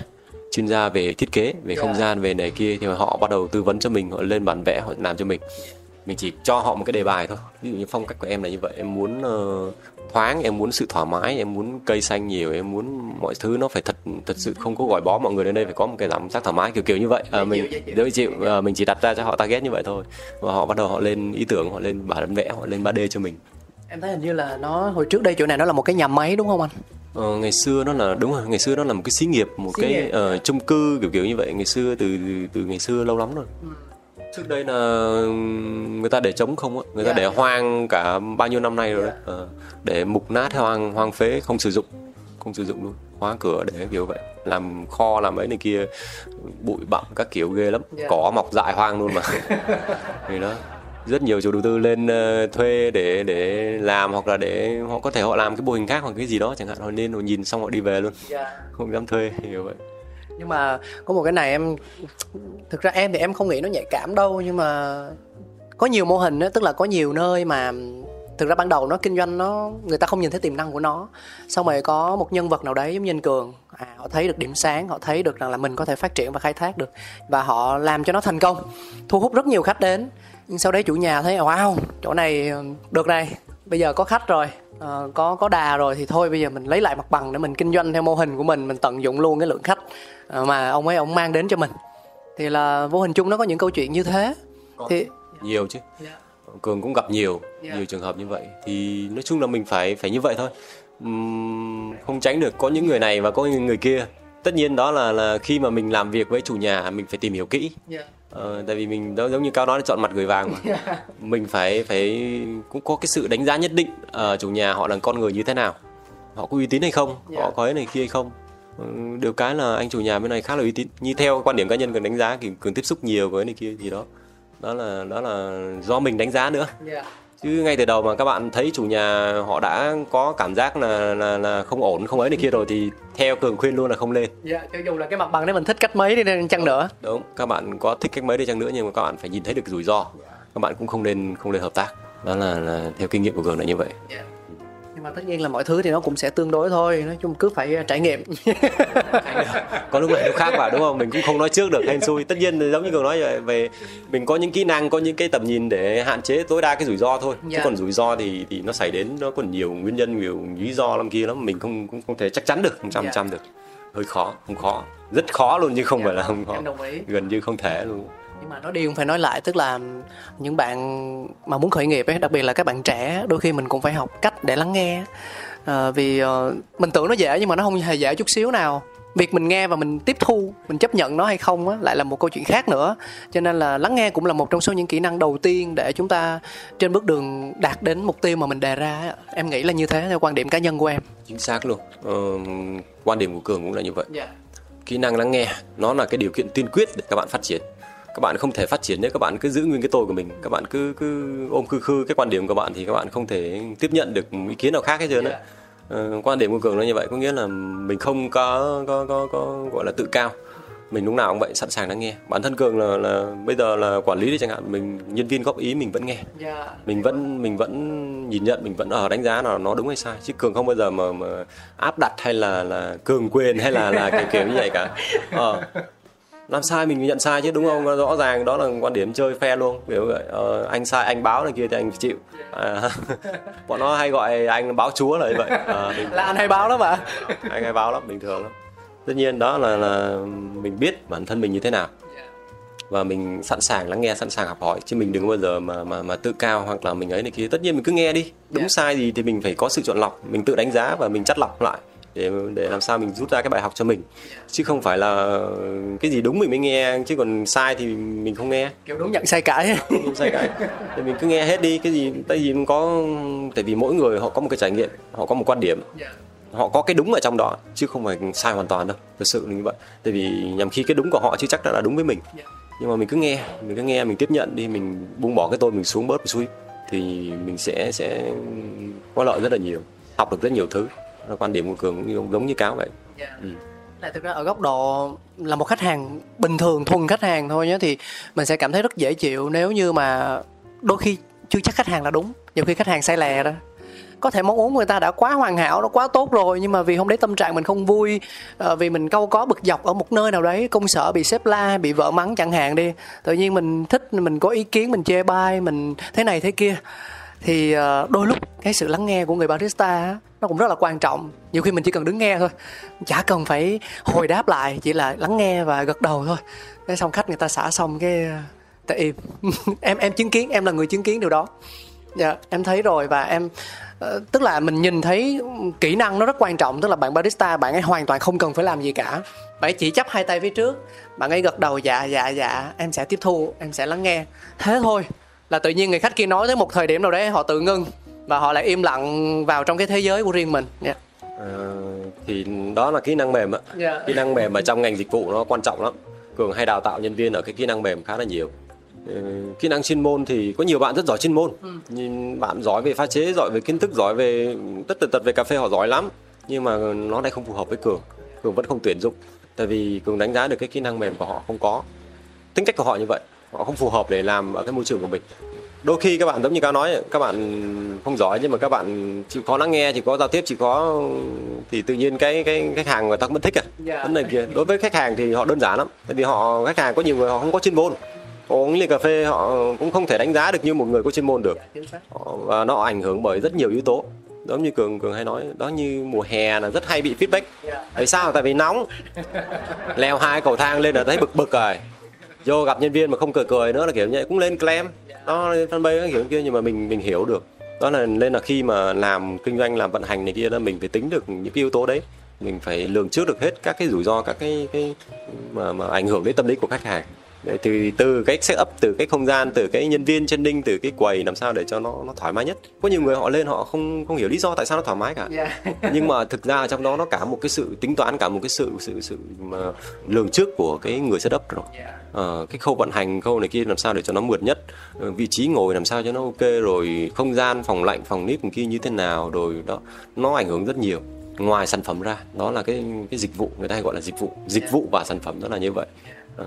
chuyên gia về thiết kế về không gian về này kia. Thì họ bắt đầu tư vấn cho mình họ lên bản vẽ họ làm cho mình. Mình chỉ cho họ một cái đề bài thôi. Ví dụ như phong cách của em là như vậy em muốn ờ, thoáng em muốn sự thoải mái em muốn cây xanh nhiều em muốn mọi thứ nó phải thật thật sự không có gò bó mọi người đến đây phải có một cái cảm giác thoải mái kiểu kiểu như vậy. À, mình dễ chịu Ờ, mình chỉ đặt ra cho họ target như vậy thôi. Và họ bắt đầu họ lên ý tưởng họ lên bản vẽ họ lên 3D cho mình. Em thấy hình như là nó hồi trước đây chỗ này nó là một cái nhà máy đúng không anh? Ờ, ngày xưa nó là đúng rồi ngày xưa nó là một cái xí nghiệp một Xí cái ờ, chung cư kiểu kiểu như vậy. Ngày xưa từ từ ngày xưa lâu lắm rồi. Trước đây là người ta để trống không á người ta Dạ. để hoang cả bao nhiêu năm nay rồi đấy Ờ, để mục nát hoang hoang phế không sử dụng không sử dụng luôn. Khóa cửa để kiểu vậy. Làm kho làm ấy này kia bụi bặm các kiểu ghê lắm. Dạ. cỏ mọc dại hoang luôn mà. Thì đó. Rất nhiều chủ đầu tư lên ờ, thuê để để làm hoặc là để họ có thể họ làm cái mô hình khác hoặc cái gì đó chẳng hạn. Họ nên họ nhìn xong họ đi về luôn. Không dám thuê kiểu vậy. Nhưng mà có một cái này em thực ra em thì em không nghĩ nó nhạy cảm đâu nhưng mà có nhiều mô hình á tức là có nhiều nơi mà thực ra ban đầu nó kinh doanh nó người ta không nhìn thấy tiềm năng của nó. Xong rồi có một nhân vật nào đấy giống như anh cường. À, họ thấy được điểm sáng họ thấy được rằng là mình có thể phát triển và khai thác được. Và họ làm cho nó thành công thu hút rất nhiều khách đến. Nhưng sau đấy chủ nhà thấy wow chỗ này được này bây giờ có khách rồi ờ, có có đà rồi thì thôi bây giờ mình lấy lại mặt bằng để mình kinh doanh theo mô hình của mình mình tận dụng luôn cái lượng khách ờ, mà ông ấy ông mang đến cho mình. Thì là vô hình chung nó có những câu chuyện như thế. Thì nhiều chứ cường cũng gặp nhiều Dạ. nhiều trường hợp như vậy. Thì nói chung là mình phải phải như vậy thôi. Không tránh được có những người này và có những người kia. Tất nhiên đó là là khi mà mình làm việc với chủ nhà mình phải tìm hiểu kỹ. Ờ, tại vì mình đó giống như cao nói chọn mặt gửi vàng mà. Mình phải phải cũng có cái sự đánh giá nhất định ờ, chủ nhà họ là con người như thế nào. Họ có uy tín hay không Dạ. họ có ấy này kia hay không. Ừ, được cái là anh chủ nhà bên này khá là uy tín. Như theo quan điểm cá nhân cường đánh giá thì cường tiếp xúc nhiều với này kia gì đó đó là đó là do mình đánh giá nữa. Chứ ngay từ đầu mà các bạn thấy chủ nhà họ đã có cảm giác là là, là không ổn không ấy này kia rồi thì theo cường khuyên luôn là không lên. Dạ cho dù là cái mặt bằng đấy mình thích cách mấy đi chăng nữa. Đúng các bạn có thích cách mấy đi chăng nữa nhưng mà các bạn phải nhìn thấy được rủi ro. Các bạn cũng không nên không nên hợp tác. Đó là, là theo kinh nghiệm của cường là như vậy. Nhưng mà tất nhiên là mọi thứ thì nó cũng sẽ tương đối thôi nói chung cứ phải trải nghiệm. Có lúc này lúc khác mà đúng không? Mình cũng không nói trước được hên xui. Tất nhiên giống như cường nói vậy về mình có những kỹ năng có những cái tầm nhìn để hạn chế tối đa cái rủi ro thôi. Dạ. chứ còn rủi ro thì thì nó xảy đến nó còn nhiều nguyên nhân nhiều lý do lắm kia lắm. Mình không không, không thể chắc chắn được một trăm Dạ. trăm được. Hơi khó không khó. Rất khó luôn chứ không phải là không khó. gần như không thể luôn nhưng mà nói đi cũng phải nói lại tức là những bạn mà muốn khởi nghiệp ấy đặc biệt là các bạn trẻ đôi khi mình cũng phải học cách để lắng nghe. Ờ, vì ờ, mình tưởng nó dễ nhưng mà nó không hề dễ chút xíu nào. Việc mình nghe và mình tiếp thu mình chấp nhận nó hay không á lại là một câu chuyện khác nữa. Cho nên là lắng nghe cũng là một trong số những kỹ năng đầu tiên để chúng ta trên bước đường đạt đến mục tiêu mà mình đề ra á. em nghĩ là như thế theo quan điểm cá nhân của em. Chính xác luôn. Ờ, quan điểm của cường cũng là như vậy. Dạ. Kỹ năng lắng nghe nó là cái điều kiện tiên quyết để các bạn phát triển các bạn không thể phát triển nếu các bạn cứ giữ nguyên cái tôi của mình. Các bạn cứ cứ ôm khư khư cái quan điểm của bạn thì các bạn không thể tiếp nhận được ý kiến nào khác hết trơn á. Dạ. ờ, quan điểm của cường là như vậy có nghĩa là mình không có có có, có gọi là tự cao. Mình lúc nào cũng vậy sẵn sàng lắng nghe. Bản thân cường là là bây giờ là quản lý đi chẳng hạn mình nhân viên góp ý mình vẫn nghe. Dạ. Mình vẫn mình vẫn nhìn nhận mình vẫn ở đánh giá là nó đúng hay sai. Chứ cường không bao giờ mà, mà áp đặt hay là là cường quyền hay là là kiểu kiểu như vậy cả. Ờ làm sai mình nhận sai chứ đúng không? Rõ ràng đó là quan điểm chơi phe luôn. Kiểu vậy ờ, anh sai anh báo này kia thì anh phải chịu. À, bọn nó hay gọi anh báo chúa là như vậy. À, mình, là anh hay báo đó mà anh hay báo lắm bình thường lắm. Tất nhiên đó là là mình biết bản thân mình như thế nào. Và mình sẵn sàng lắng nghe sẵn sàng học hỏi. Chứ mình đừng bao giờ mà mà mà tự cao hoặc là mình ấy này kia. Tất nhiên mình cứ nghe đi. Đúng Dạ. sai gì thì mình phải có sự chọn lọc. Mình tự đánh giá và mình chắt lọc lại để để làm sao mình rút ra cái bài học cho mình. Chứ không phải là cái gì đúng mình mới nghe chứ còn sai thì mình không nghe. Kiểu đúng nhận sai cãi. Không sai cái thì mình cứ nghe hết đi cái gì tại vì có tại vì mỗi người họ có một cái trải nghiệm họ có một quan điểm. Họ có cái đúng ở trong đó chứ không phải sai hoàn toàn đâu thật sự là như vậy. Tại vì nhằm khi cái đúng của họ chứ chắc đã là đúng với mình. Dạ. nhưng mà mình cứ nghe mình cứ nghe mình tiếp nhận đi mình buông bỏ cái tôi mình xuống bớt một xui thì mình sẽ sẽ có lợi rất là nhiều học được rất nhiều thứ là quan điểm của cường cũng giống- như cáo vậy. Ừ. Là thực ra ở góc độ là một khách hàng bình thường thuần khách hàng thôi nhé thì mình sẽ cảm thấy rất dễ chịu nếu như mà đôi khi chưa chắc khách hàng là đúng. Nhiều khi khách hàng sai lè đó. Có thể món uống người ta đã quá hoàn hảo nó quá tốt rồi nhưng mà vì hôm đấy tâm trạng mình không vui ờ, vì mình câu có bực dọc ở một nơi nào đấy công sở bị sếp la bị vợ mắng chẳng hạn đi tự nhiên mình thích mình có ý kiến mình chê bai mình thế này thế kia thì ờ, đôi lúc cái sự lắng nghe của người barista nó cũng rất là quan trọng. Nhiều khi mình chỉ cần đứng nghe thôi. Chả cần phải hồi đáp lại, chỉ là lắng nghe và gật đầu thôi. Thế xong khách người ta xả xong cái ta im em em chứng kiến, em là người chứng kiến điều đó. Dạ em thấy rồi và em ờ, tức là mình nhìn thấy kỹ năng nó rất quan trọng. Tức là bạn barista, bạn ấy hoàn toàn không cần phải làm gì cả. Bạn ấy chỉ chấp hai tay phía trước, bạn ấy gật đầu dạ dạ dạ em sẽ tiếp thu, em sẽ lắng nghe. Thế thôi, là tự nhiên người khách kia nói tới một thời điểm nào đấy họ tự ngưng và họ lại im lặng vào trong cái thế giới của riêng mình. Dạ. Ờ, thì đó là kỹ năng mềm ạ Dạ. kỹ năng mềm ở trong ngành dịch vụ nó quan trọng lắm. Cường hay đào tạo nhân viên ở cái kỹ năng mềm khá là nhiều. Ờ, kỹ năng chuyên môn thì có nhiều bạn rất giỏi chuyên môn. Nhưng bạn giỏi về pha chế giỏi về kiến thức giỏi về tất tần tật về cà phê họ giỏi lắm. Nhưng mà nó lại không phù hợp với cường. Cường vẫn không tuyển dụng. Tại vì cường đánh giá được cái kỹ năng mềm của họ không có. Tính cách của họ như vậy. Họ không phù hợp để làm ở cái môi trường của mình đôi khi các bạn giống như cao nói các bạn không giỏi nhưng mà các bạn chịu khó lắng nghe chịu khó giao tiếp chịu khó thì tự nhiên cái cái khách hàng người ta cũng thích à. Dạ. vấn đề kia đối với khách hàng thì họ đơn giản lắm tại vì họ khách hàng có nhiều người họ không có chuyên môn. Họ uống ly cà phê họ cũng không thể đánh giá được như một người có chuyên môn được. Xác. Họ- và nó ảnh hưởng bởi rất nhiều yếu tố. Giống như cường cường hay nói đó như mùa hè là rất hay bị feedback. Dạ. tại sao? Tại vì nóng. Leo hai cầu thang lên là thấy bực bực rồi. Vô gặp nhân viên mà không cười cười nữa là kiểu như cũng lên claim đó fanpage cái kiểu kia nhưng mà mình mình hiểu được. Đó là nên là khi mà làm kinh doanh làm vận hành này kia đó mình phải tính được những cái yếu tố đấy. Mình phải lường trước được hết các cái rủi ro các cái cái mà mà ảnh hưởng đến tâm lý của khách hàng. Đấy, từ từ cái setup từ cái không gian từ cái nhân viên training từ cái quầy làm sao để cho nó nó thoải mái nhất. Có nhiều người họ lên họ không không hiểu lý do tại sao nó thoải mái cả. Dạ. Nhưng mà thực ra ở trong đó nó cả một cái sự tính toán cả một cái sự sự sự mà lường trước của cái người setup rồi Ờ, cái khâu vận hành khâu này kia làm sao để cho nó mượt nhất? Ờ, vị trí ngồi làm sao cho nó ok rồi không gian phòng lạnh phòng nít kia như thế nào rồi đó nó ảnh hưởng rất nhiều ngoài sản phẩm ra. Đó là cái cái dịch vụ người ta hay gọi là dịch vụ dịch vụ và sản phẩm đó là như vậy. Ờ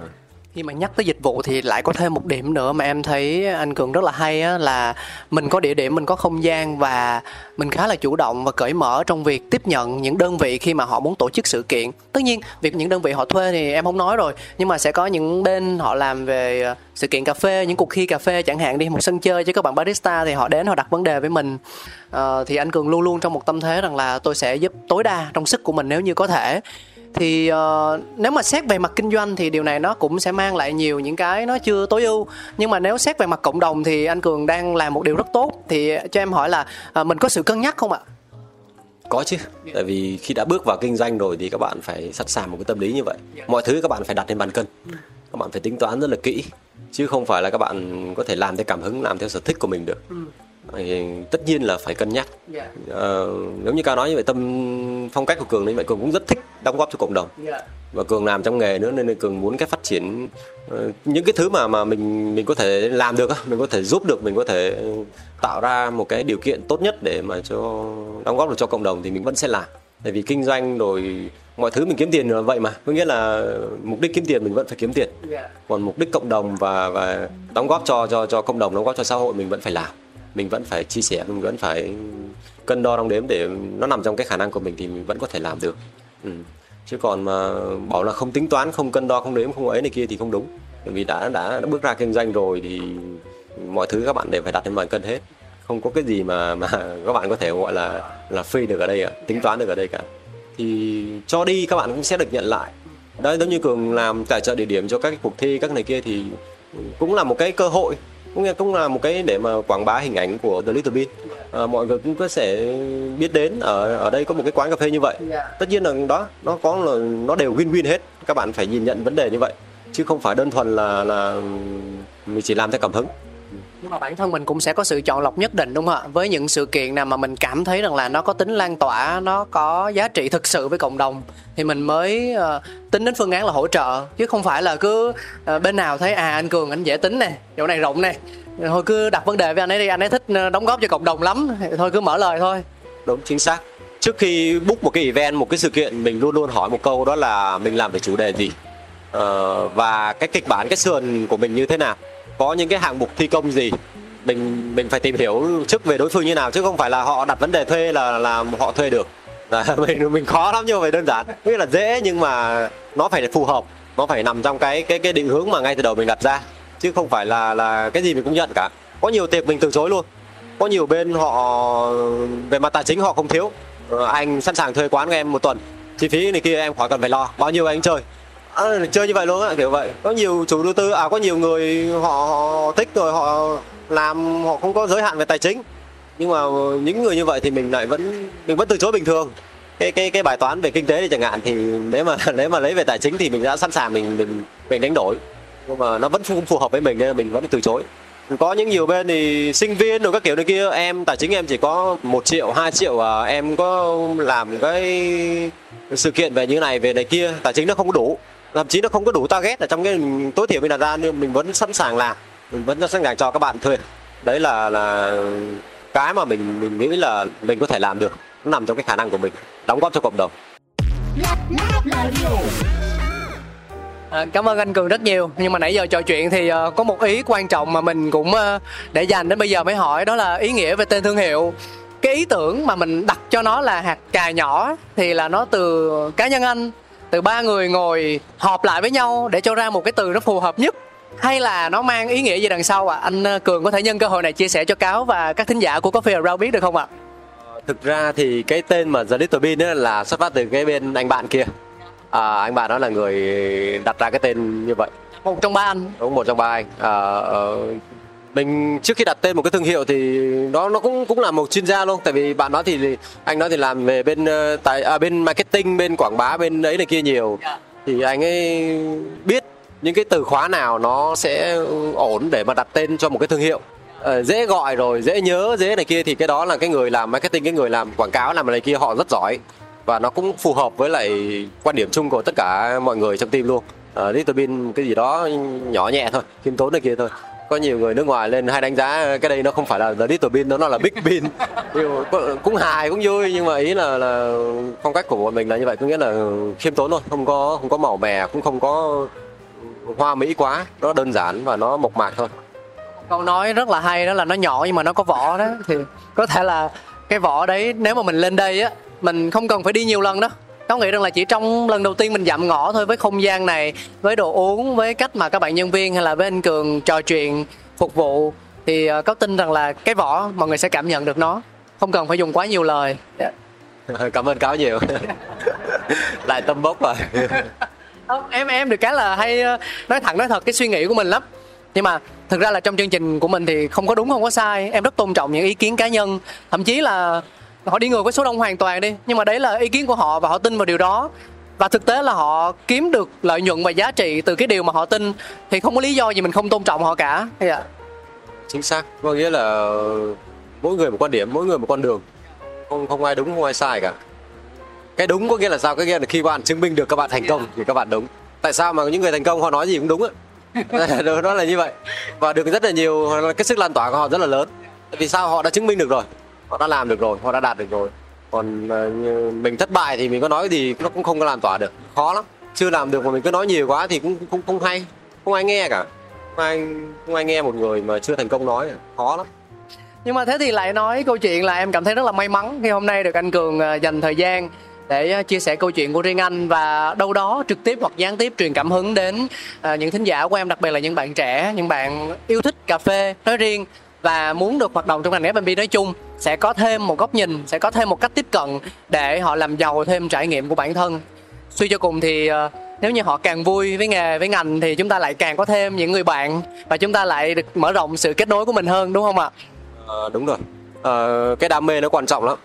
khi mà nhắc tới dịch vụ thì lại có thêm một điểm nữa mà em thấy anh cường rất là hay á là mình có địa điểm mình có không gian và mình khá là chủ động và cởi mở trong việc tiếp nhận những đơn vị khi mà họ muốn tổ chức sự kiện. Tất nhiên việc những đơn vị họ thuê thì em không nói rồi nhưng mà sẽ có những bên họ làm về ờ, sự kiện cà phê những cuộc thi cà phê chẳng hạn đi một sân chơi cho các bạn barista thì họ đến họ đặt vấn đề với mình. À, thì anh cường luôn luôn trong một tâm thế rằng là tôi sẽ giúp tối đa trong sức của mình nếu như có thể thì uh, nếu mà xét về mặt kinh doanh thì điều này nó cũng sẽ mang lại nhiều những cái nó chưa tối ưu. Nhưng mà nếu xét về mặt cộng đồng thì anh cường đang làm một điều rất tốt. Thì cho em hỏi là uh, mình có sự cân nhắc không ạ? Có chứ. Tại vì khi đã bước vào kinh doanh rồi thì các bạn phải sẵn sàng một cái tâm lý như vậy. Mọi thứ các bạn phải đặt lên bàn cân. Các bạn phải tính toán rất là kỹ. Chứ không phải là các bạn có thể làm theo cảm hứng làm theo sở thích của mình được. Thì tất nhiên là phải cân nhắc. Ờ, nếu như cao nói như vậy tâm phong cách của cường như vậy cường cũng rất thích đóng góp cho cộng đồng. Và cường làm trong nghề nữa nên cường muốn cái phát triển ờ, những cái thứ mà mà mình mình có thể làm được á, mình có thể giúp được mình có thể tạo ra một cái điều kiện tốt nhất để mà cho đóng góp được cho cộng đồng thì mình vẫn sẽ làm. Tại vì kinh doanh rồi mọi thứ mình kiếm tiền là vậy mà có nghĩa là mục đích kiếm tiền mình vẫn phải kiếm tiền. Còn mục đích cộng đồng và và đóng góp cho cho cho cộng đồng đóng góp cho xã hội mình vẫn phải làm. Mình vẫn phải chia sẻ mình vẫn phải cân đo đong đếm để nó nằm trong cái khả năng của mình thì mình vẫn có thể làm được ừ. chứ còn mà bảo là không tính toán không cân đo không đếm không ấy này kia thì không đúng. Bởi vì đã đã, đã bước ra kinh doanh rồi thì mọi thứ các bạn đều phải đặt lên bàn cân hết. Không có cái gì mà mà các bạn có thể gọi là là free được ở đây cả tính toán được ở đây cả. Thì cho đi các bạn cũng sẽ được nhận lại. Đấy giống như cường làm tài trợ địa điểm cho các cuộc thi các này kia thì cũng là một cái cơ hội cũng là cũng là một cái để mà quảng bá hình ảnh của The Little Bean à, mọi người cũng có sẽ biết đến ở ở đây có một cái quán cà phê như vậy. Tất nhiên là đó nó có là nó đều win-win hết. Các bạn phải nhìn nhận vấn đề như vậy chứ không phải đơn thuần là là mình chỉ làm theo cảm hứng nhưng mà bản thân mình cũng sẽ có sự chọn lọc nhất định đúng không ạ? Với những sự kiện nào mà mình cảm thấy rằng là nó có tính lan tỏa nó có giá trị thực sự với cộng đồng thì mình mới uh, tính đến phương án là hỗ trợ. Chứ không phải là cứ uh, bên nào thấy à anh cường anh dễ tính nè chỗ này rộng nè thôi cứ đặt vấn đề với anh ấy đi anh ấy thích ờ, đóng góp cho cộng đồng lắm thôi cứ mở lời thôi. Đúng chính xác. Trước khi book một cái event một cái sự kiện mình luôn luôn hỏi một câu đó là mình làm về chủ đề gì? Uh, và cái kịch bản cái sườn của mình như thế nào? Có những cái hạng mục thi công gì? Mình mình phải tìm hiểu trước về đối phương như nào, chứ không phải là họ đặt vấn đề thuê là là họ thuê được. Là mình mình khó lắm nhưng mà phải đơn giản. Nghĩa là dễ nhưng mà nó phải phù hợp, nó phải nằm trong cái cái cái định hướng mà ngay từ đầu mình đặt ra. Chứ không phải là là cái gì mình cũng nhận cả. Có nhiều tiệc mình từ chối luôn. Có nhiều bên họ, về mặt tài chính họ không thiếu. Ờ, anh sẵn sàng thuê quán của em một tuần. Chi phí này kia em khỏi cần phải lo. Bao nhiêu anh chơi à, chơi như vậy luôn á kiểu vậy. Có nhiều chủ đầu tư à có nhiều người họ, họ thích rồi họ làm họ không có giới hạn về tài chính. Nhưng mà những người như vậy thì mình lại vẫn mình vẫn từ chối bình thường. Cái cái cái bài toán về kinh tế thì chẳng hạn thì nếu mà nếu mà lấy về tài chính thì mình đã sẵn sàng mình mình mình đánh đổi. Nhưng mà nó vẫn không phù hợp với mình nên mình vẫn từ chối. Có những nhiều bên thì sinh viên rồi các kiểu này kia em tài chính em chỉ có một triệu 2 triệu à, em có làm cái sự kiện về như này về này kia tài chính nó không có đủ thậm chí nó không có đủ target ở trong cái tối thiểu mình đặt ra nhưng mình vẫn sẵn sàng làm. Mình vẫn sẵn sàng cho các bạn thuê. Đấy là là cái mà mình mình nghĩ là mình có thể làm được. Nó nằm trong cái khả năng của mình. Đóng góp cho cộng đồng. À, cảm ơn anh Cường rất nhiều. Nhưng mà nãy giờ trò chuyện thì uh, có một ý quan trọng mà mình cũng uh, để dành đến bây giờ mới hỏi đó là ý nghĩa về tên thương hiệu. Cái ý tưởng mà mình đặt cho nó là hạt cà nhỏ thì là nó từ cá nhân anh từ ba người ngồi họp lại với nhau để cho ra một cái từ nó phù hợp nhất. Hay là nó mang ý nghĩa gì đằng sau ạ? À? anh uh, Cường có thể nhân cơ hội này chia sẻ cho cáo và các thính giả của Coffee Around biết được không ạ? Thực ra thì cái tên mà The Little Bean ấy là xuất phát từ cái bên anh bạn kia. À, anh bạn đó là người đặt ra cái tên như vậy. Một trong ba anh. Đúng một trong ba anh. À, ờ, mình trước khi đặt tên một cái thương hiệu thì nó nó cũng cũng là một chuyên gia luôn. Tại vì bạn đó thì anh đó thì làm về bên ờ, tại à, bên marketing bên quảng bá bên ấy này kia nhiều. Thì anh ấy biết những cái từ khóa nào nó sẽ ổn để mà đặt tên cho một cái thương hiệu. Ờ, dễ gọi rồi dễ nhớ dễ này kia thì cái đó là cái người làm marketing cái người làm quảng cáo làm này kia họ rất giỏi. Và nó cũng phù hợp với lại quan điểm chung của tất cả mọi người trong team luôn. Uh, Little Bean cái gì đó nhỏ nhẹ thôi khiêm tốn này kia thôi có nhiều người nước ngoài lên hay đánh giá cái đây nó không phải là The Little Bean nó là Big mà cũng hài cũng vui nhưng mà ý là là phong cách của bọn mình là như vậy có nghĩa là khiêm tốn thôi không có không có màu mè cũng không có hoa mỹ quá nó đơn giản và nó mộc mạc thôi. Câu nói rất là hay đó là nó nhỏ nhưng mà nó có vỏ đó. Thì có thể là cái vỏ đấy nếu mà mình lên đây á mình không cần phải đi nhiều lần đó có nghĩ rằng là chỉ trong lần đầu tiên mình dặm ngõ thôi với không gian này với đồ uống với cách mà các bạn nhân viên hay là với anh cường trò chuyện phục vụ thì ờ, có tin rằng là cái vỏ mọi người sẽ cảm nhận được nó. Không cần phải dùng quá nhiều lời. Dạ. cảm ơn cáo nhiều. Lại tâm bốc rồi. Không, em em được cái là hay ờ, nói thẳng nói thật cái suy nghĩ của mình lắm. Nhưng mà thực ra là trong chương trình của mình thì không có đúng không có sai. Em rất tôn trọng những ý kiến cá nhân. Thậm chí là họ đi ngược với số đông hoàn toàn đi, nhưng mà đấy là ý kiến của họ và họ tin vào điều đó. Và thực tế là họ kiếm được lợi nhuận và giá trị từ cái điều mà họ tin, thì không có lý do gì mình không tôn trọng họ cả. Dạ chính xác. Có nghĩa là mỗi người một quan điểm, mỗi người một con đường. Không không ai đúng, không ai sai cả. Cái đúng có nghĩa là sao? Cái nghĩa là khi bạn chứng minh được các bạn thành công thì các bạn đúng. Tại sao mà những người thành công họ nói gì cũng đúng ạ nó đó là như vậy. Và được rất là nhiều cái sức lan tỏa của họ rất là lớn. Tại vì sao? Họ đã chứng minh được rồi họ đã làm được rồi, họ đã đạt được rồi. Còn ờ, mình thất bại thì mình có nói gì nó cũng không có làm tỏa được. Khó lắm. Chưa làm được mà mình cứ nói nhiều quá thì cũng không không hay. Không ai nghe cả. Không ai không ai nghe một người mà chưa thành công nói. Khó lắm. Nhưng mà thế thì lại nói câu chuyện là em cảm thấy rất là may mắn khi hôm nay được anh cường ờ, dành thời gian để ờ, chia sẻ câu chuyện của riêng anh và đâu đó trực tiếp hoặc gián tiếp truyền cảm hứng đến những thính giả của em, đặc biệt là những bạn trẻ, những bạn yêu thích cà phê nói riêng và muốn được hoạt động trong ngành F&B nói chung sẽ có thêm một góc nhìn sẽ có thêm một cách tiếp cận để họ làm giàu thêm trải nghiệm của bản thân. Suy cho cùng thì ờ, nếu như họ càng vui với nghề với ngành thì chúng ta lại càng có thêm những người bạn và chúng ta lại được mở rộng sự kết nối của mình hơn đúng không ạ? À, đúng rồi. À, cái đam mê nó quan trọng lắm.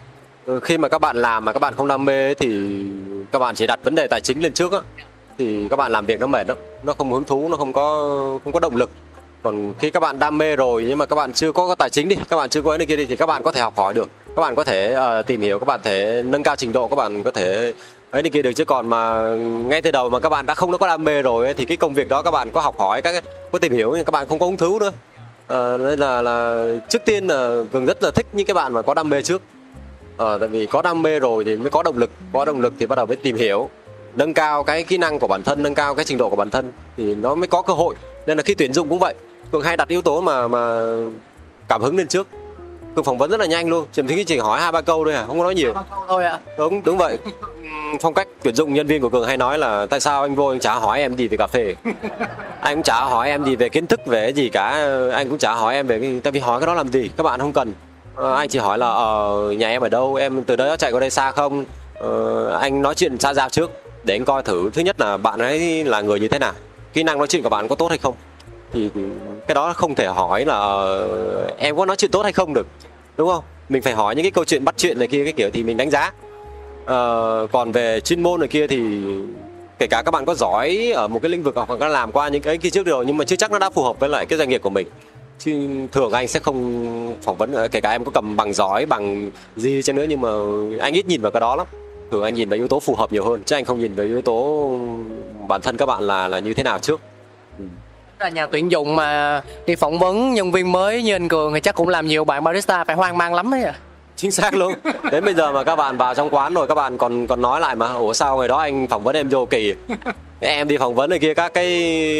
Ừ, khi mà các bạn làm mà các bạn không đam mê thì các bạn chỉ đặt vấn đề tài chính lên trước á. Thì các bạn làm việc nó mệt lắm. Nó không hứng thú nó không có không có động lực còn khi các bạn đam mê rồi nhưng mà các bạn chưa có, tài chính đi các bạn chưa có cái này kia đi thì các bạn có thể học hỏi được. Các bạn có thể uh, tìm hiểu các bạn thể nâng cao trình độ các bạn có thể ấy này kia được. Chứ còn mà ngay từ đầu mà các bạn đã không có đam mê rồi ấy, thì cái công việc đó các bạn có học hỏi các có tìm hiểu nhưng các bạn không có hứng thú nữa. À, nên là là trước tiên là cường rất là thích những cái bạn mà có đam mê trước. À, tại vì có đam mê rồi thì mới có động lực có động lực thì bắt đầu mới tìm hiểu nâng cao cái kỹ năng của bản thân nâng cao cái trình độ của bản thân thì nó mới có cơ hội. Nên là khi tuyển dụng cũng vậy cường hay đặt yếu tố mà mà cảm hứng lên trước. Cường phỏng vấn rất là nhanh luôn. Chỉ chỉ hỏi hai ba câu thôi à không có nói nhiều. Thôi ạ. Đúng đúng vậy. Phong cách tuyển dụng nhân viên của cường hay nói là tại sao anh vô anh chả hỏi em gì về cà phê? Anh cũng chả hỏi em gì về kiến thức về gì cả. Anh cũng chả hỏi em về cái tại vì hỏi cái đó làm gì? Các bạn không cần. Ờ, anh chỉ hỏi là ờ, nhà em ở đâu? Em từ đấy chạy qua đây xa không? Ờ, anh nói chuyện xa giao trước để anh coi thử. Thứ nhất là bạn ấy là người như thế nào? Kỹ năng nói chuyện của bạn có tốt hay không thì cái đó không thể hỏi là ờ, em có nói chuyện tốt hay không được đúng không? Mình phải hỏi những cái câu chuyện bắt chuyện này kia cái kiểu thì mình đánh giá. Ờ, còn về chuyên môn này kia thì kể cả các bạn có giỏi ở một cái lĩnh vực hoặc là làm qua những cái kia trước rồi nhưng mà chưa chắc nó đã phù hợp với lại cái doanh nghiệp của mình. Chứ thường anh sẽ không phỏng vấn ờ, kể cả em có cầm bằng giỏi bằng gì cho nữa nhưng mà anh ít nhìn vào cái đó lắm. Thường anh nhìn vào yếu tố phù hợp nhiều hơn chứ anh không nhìn vào yếu tố bản thân các bạn là là như thế nào trước. Ừ là nhà tuyển dụng mà đi phỏng vấn nhân viên mới như anh cường thì chắc cũng làm nhiều bạn barista phải hoang mang lắm đấy ạ. Chính xác luôn. Đến bây giờ mà các bạn vào trong quán rồi các bạn còn còn nói lại mà ủa sao ngày đó anh phỏng vấn em vô kỳ? Em đi phỏng vấn này kia các cái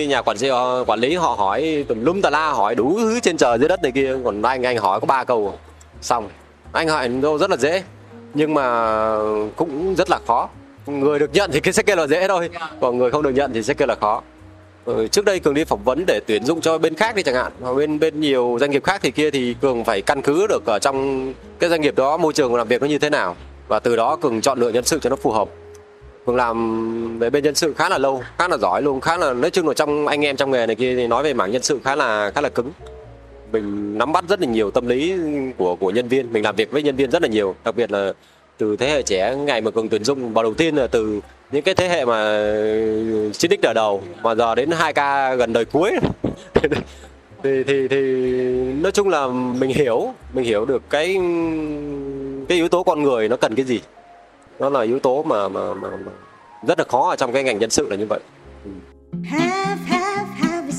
nhà quản trị quản lý họ hỏi tùm lum tà la hỏi đủ thứ trên trời dưới đất này kia. Còn anh anh hỏi có ba câu. Xong. Anh hỏi đâu rất là dễ. Nhưng mà cũng rất là khó. Người được nhận thì cái sẽ kêu là dễ thôi. Còn người không được nhận thì sẽ kêu là khó Ừ, trước đây cường đi phỏng vấn để tuyển dụng cho bên khác đi chẳng hạn hoặc bên bên nhiều doanh nghiệp khác thì kia thì cường phải căn cứ được ở trong cái doanh nghiệp đó môi trường làm việc nó như thế nào. Và từ đó cường chọn lựa nhân sự cho nó phù hợp. Cường làm về bên nhân sự khá là lâu khá là giỏi luôn khá là nói chung là trong anh em trong nghề này kia thì nói về mảng nhân sự khá là khá là cứng. Mình nắm bắt rất là nhiều tâm lý của của nhân viên mình làm việc với nhân viên rất là nhiều đặc biệt là từ thế hệ trẻ ngày mà cường tuyển dụng vào đầu tiên là từ những cái thế hệ mà chín x ở đầu. Mà giờ đến 2 k gần đời cuối. Thì thì thì nói chung là mình hiểu mình hiểu được cái cái yếu tố con người nó cần cái gì. Nó là yếu tố mà mà, mà, mà rất là khó ở trong cái ngành nhân sự là như vậy. Have, have, have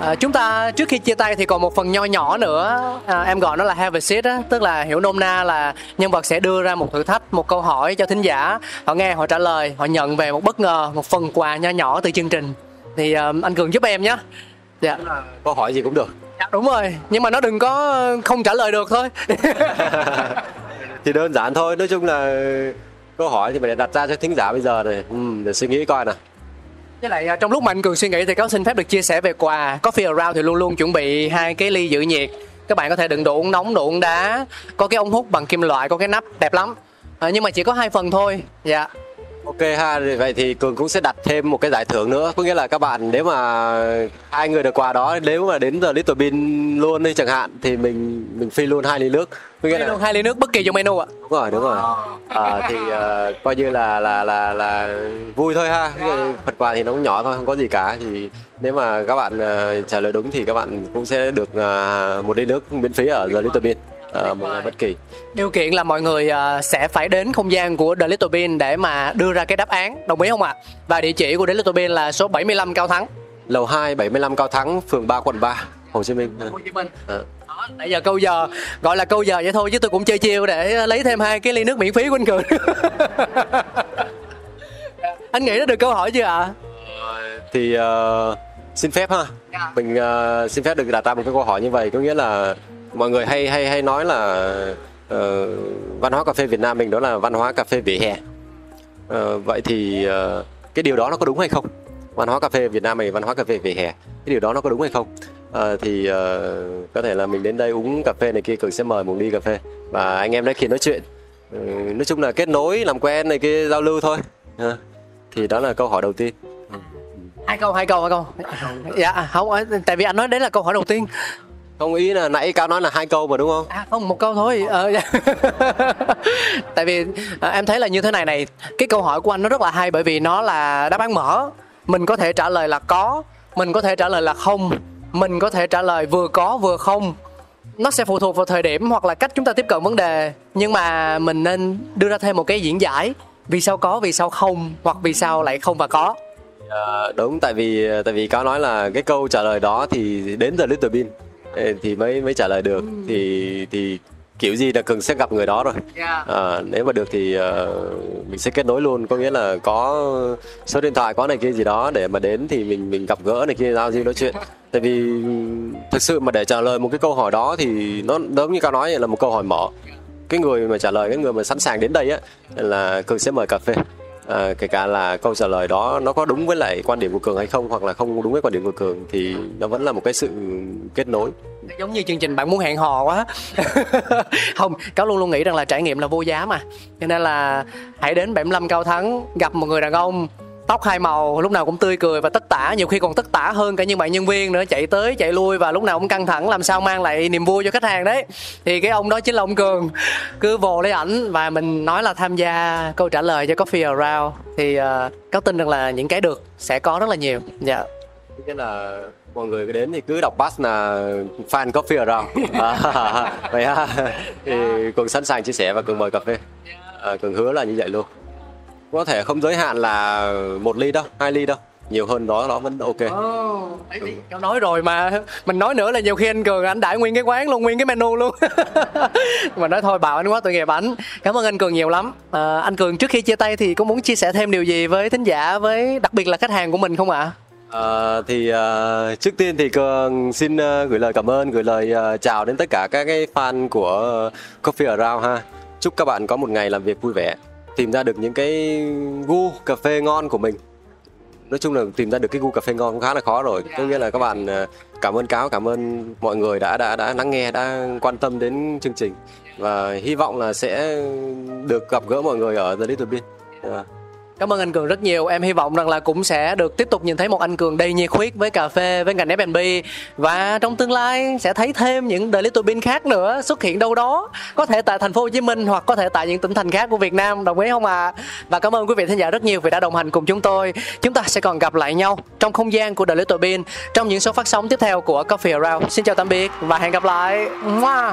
À, chúng ta trước khi chia tay thì còn một phần nho nhỏ nữa. À, em gọi nó là have a seat á tức là hiểu nôm na là nhân vật sẽ đưa ra một thử thách một câu hỏi cho thính giả. Họ nghe họ trả lời họ nhận về một bất ngờ một phần quà nho nhỏ từ chương trình. Thì uh, anh cường giúp em nhé. Dạ. Câu hỏi gì cũng được. Dạ đúng rồi nhưng mà nó đừng có không trả lời được thôi. Thì đơn giản thôi nói chung là câu hỏi thì phải đặt ra cho thính giả bây giờ này ừ, để suy nghĩ coi nào với lại à, trong lúc mà anh cường suy nghĩ thì có xin phép được chia sẻ về quà coffee around thì luôn luôn chuẩn bị hai cái ly giữ nhiệt. Các bạn có thể đựng đồ uống nóng đồ uống đá có cái ống hút bằng kim loại có cái nắp đẹp lắm. À, nhưng mà chỉ có hai phần thôi. Dạ. Ok ha, vậy thì Cường cũng sẽ đặt thêm một cái giải thưởng nữa. Có nghĩa là các bạn nếu mà hai người được quà đó Nếu mà đến giờ Little Bean luôn đi chẳng hạn Thì mình mình phi luôn hai ly nước. Có nghĩa là luôn hai ly nước bất kỳ trong menu ạ. Đúng rồi, đúng rồi. À, Thì uh, coi như là là là là vui thôi ha. Phần quà thì nó cũng nhỏ thôi, không có gì cả. Thì nếu mà các bạn uh, trả lời đúng thì các bạn cũng sẽ được uh, một ly nước miễn phí ở giờ Little Bean uh, một ngày bất kỳ điều kiện là mọi người uh, sẽ phải đến không gian của The Little Bean để mà đưa ra cái đáp án đồng ý không ạ và địa chỉ của The Little Bean là số 75 Cao Thắng lầu 2 75 Cao Thắng phường 3 quận 3 Hồ Chí Minh Hồ Chí Minh à. nãy giờ câu giờ gọi là câu giờ vậy thôi chứ tôi cũng chơi chiêu để lấy thêm hai cái ly nước miễn phí của anh cường anh nghĩ nó được câu hỏi chưa ạ à? thì uh, xin phép ha yeah. Dạ. mình uh, xin phép được đặt ra một cái câu hỏi như vậy có nghĩa là mọi người hay hay hay nói là uh, văn hóa cà phê Việt Nam mình đó là văn hóa cà phê vỉa hè. Uh, vậy thì uh, cái điều đó nó có đúng hay không? Văn hóa cà phê Việt Nam mình văn hóa cà phê vỉa hè cái điều đó nó có đúng hay không? Uh, thì uh, có thể là mình đến đây uống cà phê này kia cường sẽ mời một ly cà phê. Và anh em đấy khi nói chuyện uh, nói chung là kết nối làm quen này kia giao lưu thôi. Uh, thì đó là câu hỏi đầu tiên. Hai câu hai câu hai câu. Dạ không tại vì anh nói đấy là câu hỏi đầu tiên không ý là nãy cao nói là hai câu mà đúng không? À không một câu thôi. Ờ, dạ. tại vì à, em thấy là như thế này này cái câu hỏi của anh nó rất là hay bởi vì nó là đáp án mở. Mình có thể trả lời là có mình có thể trả lời là không mình có thể trả lời vừa có vừa không. Nó sẽ phụ thuộc vào thời điểm hoặc là cách chúng ta tiếp cận vấn đề. Nhưng mà mình nên đưa ra thêm một cái diễn giải. Vì sao có vì sao không hoặc vì sao lại không và có. À, đúng. Tại vì tại vì cáo nói là cái câu trả lời đó thì đến từ Little Bean thì mới mới trả lời được. Thì thì kiểu gì là cần sẽ gặp người đó rồi. Yeah. Dạ. à, nếu mà được thì uh, mình sẽ kết nối luôn. Có nghĩa là có số điện thoại có này kia gì đó để mà đến thì mình mình gặp gỡ này kia giao lưu nói chuyện. Tại vì thực sự mà để trả lời một cái câu hỏi đó thì nó giống như cao nói là một câu hỏi mở. Cái người mà trả lời cái người mà sẵn sàng đến đây á là cường sẽ mời cà phê à, kể cả là câu trả lời đó nó có đúng với lại quan điểm của cường hay không hoặc là không đúng với quan điểm của cường thì nó vẫn là một cái sự kết nối. Giống như chương trình bạn muốn hẹn hò quá. Không cáo luôn luôn nghĩ rằng là trải nghiệm là vô giá mà. Cho nên là hãy đến 75 cao thắng gặp một người đàn ông tóc hai màu lúc nào cũng tươi cười và tất tả nhiều khi còn tất tả hơn cả những bạn nhân viên nữa chạy tới chạy lui và lúc nào cũng căng thẳng làm sao mang lại niềm vui cho khách hàng đấy. Thì cái ông đó chính là ông cường cứ vồ lấy ảnh và mình nói là tham gia câu trả lời cho coffee around. Thì uh, cáo tin rằng là những cái được sẽ có rất là nhiều. Dạ. Yeah. cái là mọi người đến thì cứ đọc pass là fan coffee around. À, vậy ha. Thì cường sẵn sàng chia sẻ và cường mời cà phê. À, cường hứa là như vậy luôn có thể không giới hạn là một ly đâu hai ly đâu. Nhiều hơn đó nó vẫn ok. Oh, thì ừ. nói rồi mà. Mình nói nữa là nhiều khi anh cường anh đãi nguyên cái quán luôn nguyên cái menu luôn. Mà nói thôi bảo anh quá tội nghiệp ảnh. Cảm ơn anh cường nhiều lắm. À, anh cường trước khi chia tay thì có muốn chia sẻ thêm điều gì với thính giả với đặc biệt là khách hàng của mình không ạ? À, thì uh, trước tiên thì cường xin uh, gửi lời cảm ơn gửi lời uh, chào đến tất cả các cái fan của uh, Coffee Around ha. Chúc các bạn có một ngày làm việc vui vẻ tìm ra được những cái gu cà phê ngon của mình. Nói chung là tìm ra được cái gu cà phê ngon cũng khá là khó rồi. Có nghĩa là các bạn à, cảm ơn cáo, cảm ơn mọi người đã đã đã lắng nghe, đã quan tâm đến chương trình. Và hy vọng là sẽ được gặp gỡ mọi người ở The Little Bean. Yeah. Cảm ơn anh Cường rất nhiều. Em hy vọng rằng là cũng sẽ được tiếp tục nhìn thấy một anh Cường đầy nhiệt huyết với cà phê, với ngành F&B và trong tương lai sẽ thấy thêm những The Little Bean khác nữa xuất hiện đâu đó, có thể tại thành phố Hồ Chí Minh hoặc có thể tại những tỉnh thành khác của Việt Nam, đồng ý không ạ? À? Và cảm ơn quý vị khán giả rất nhiều vì đã đồng hành cùng chúng tôi. Chúng ta sẽ còn gặp lại nhau trong không gian của The Little Bean trong những số phát sóng tiếp theo của Coffee Around. Xin chào tạm biệt và hẹn gặp lại. Mua.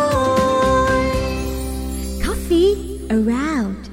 coffee around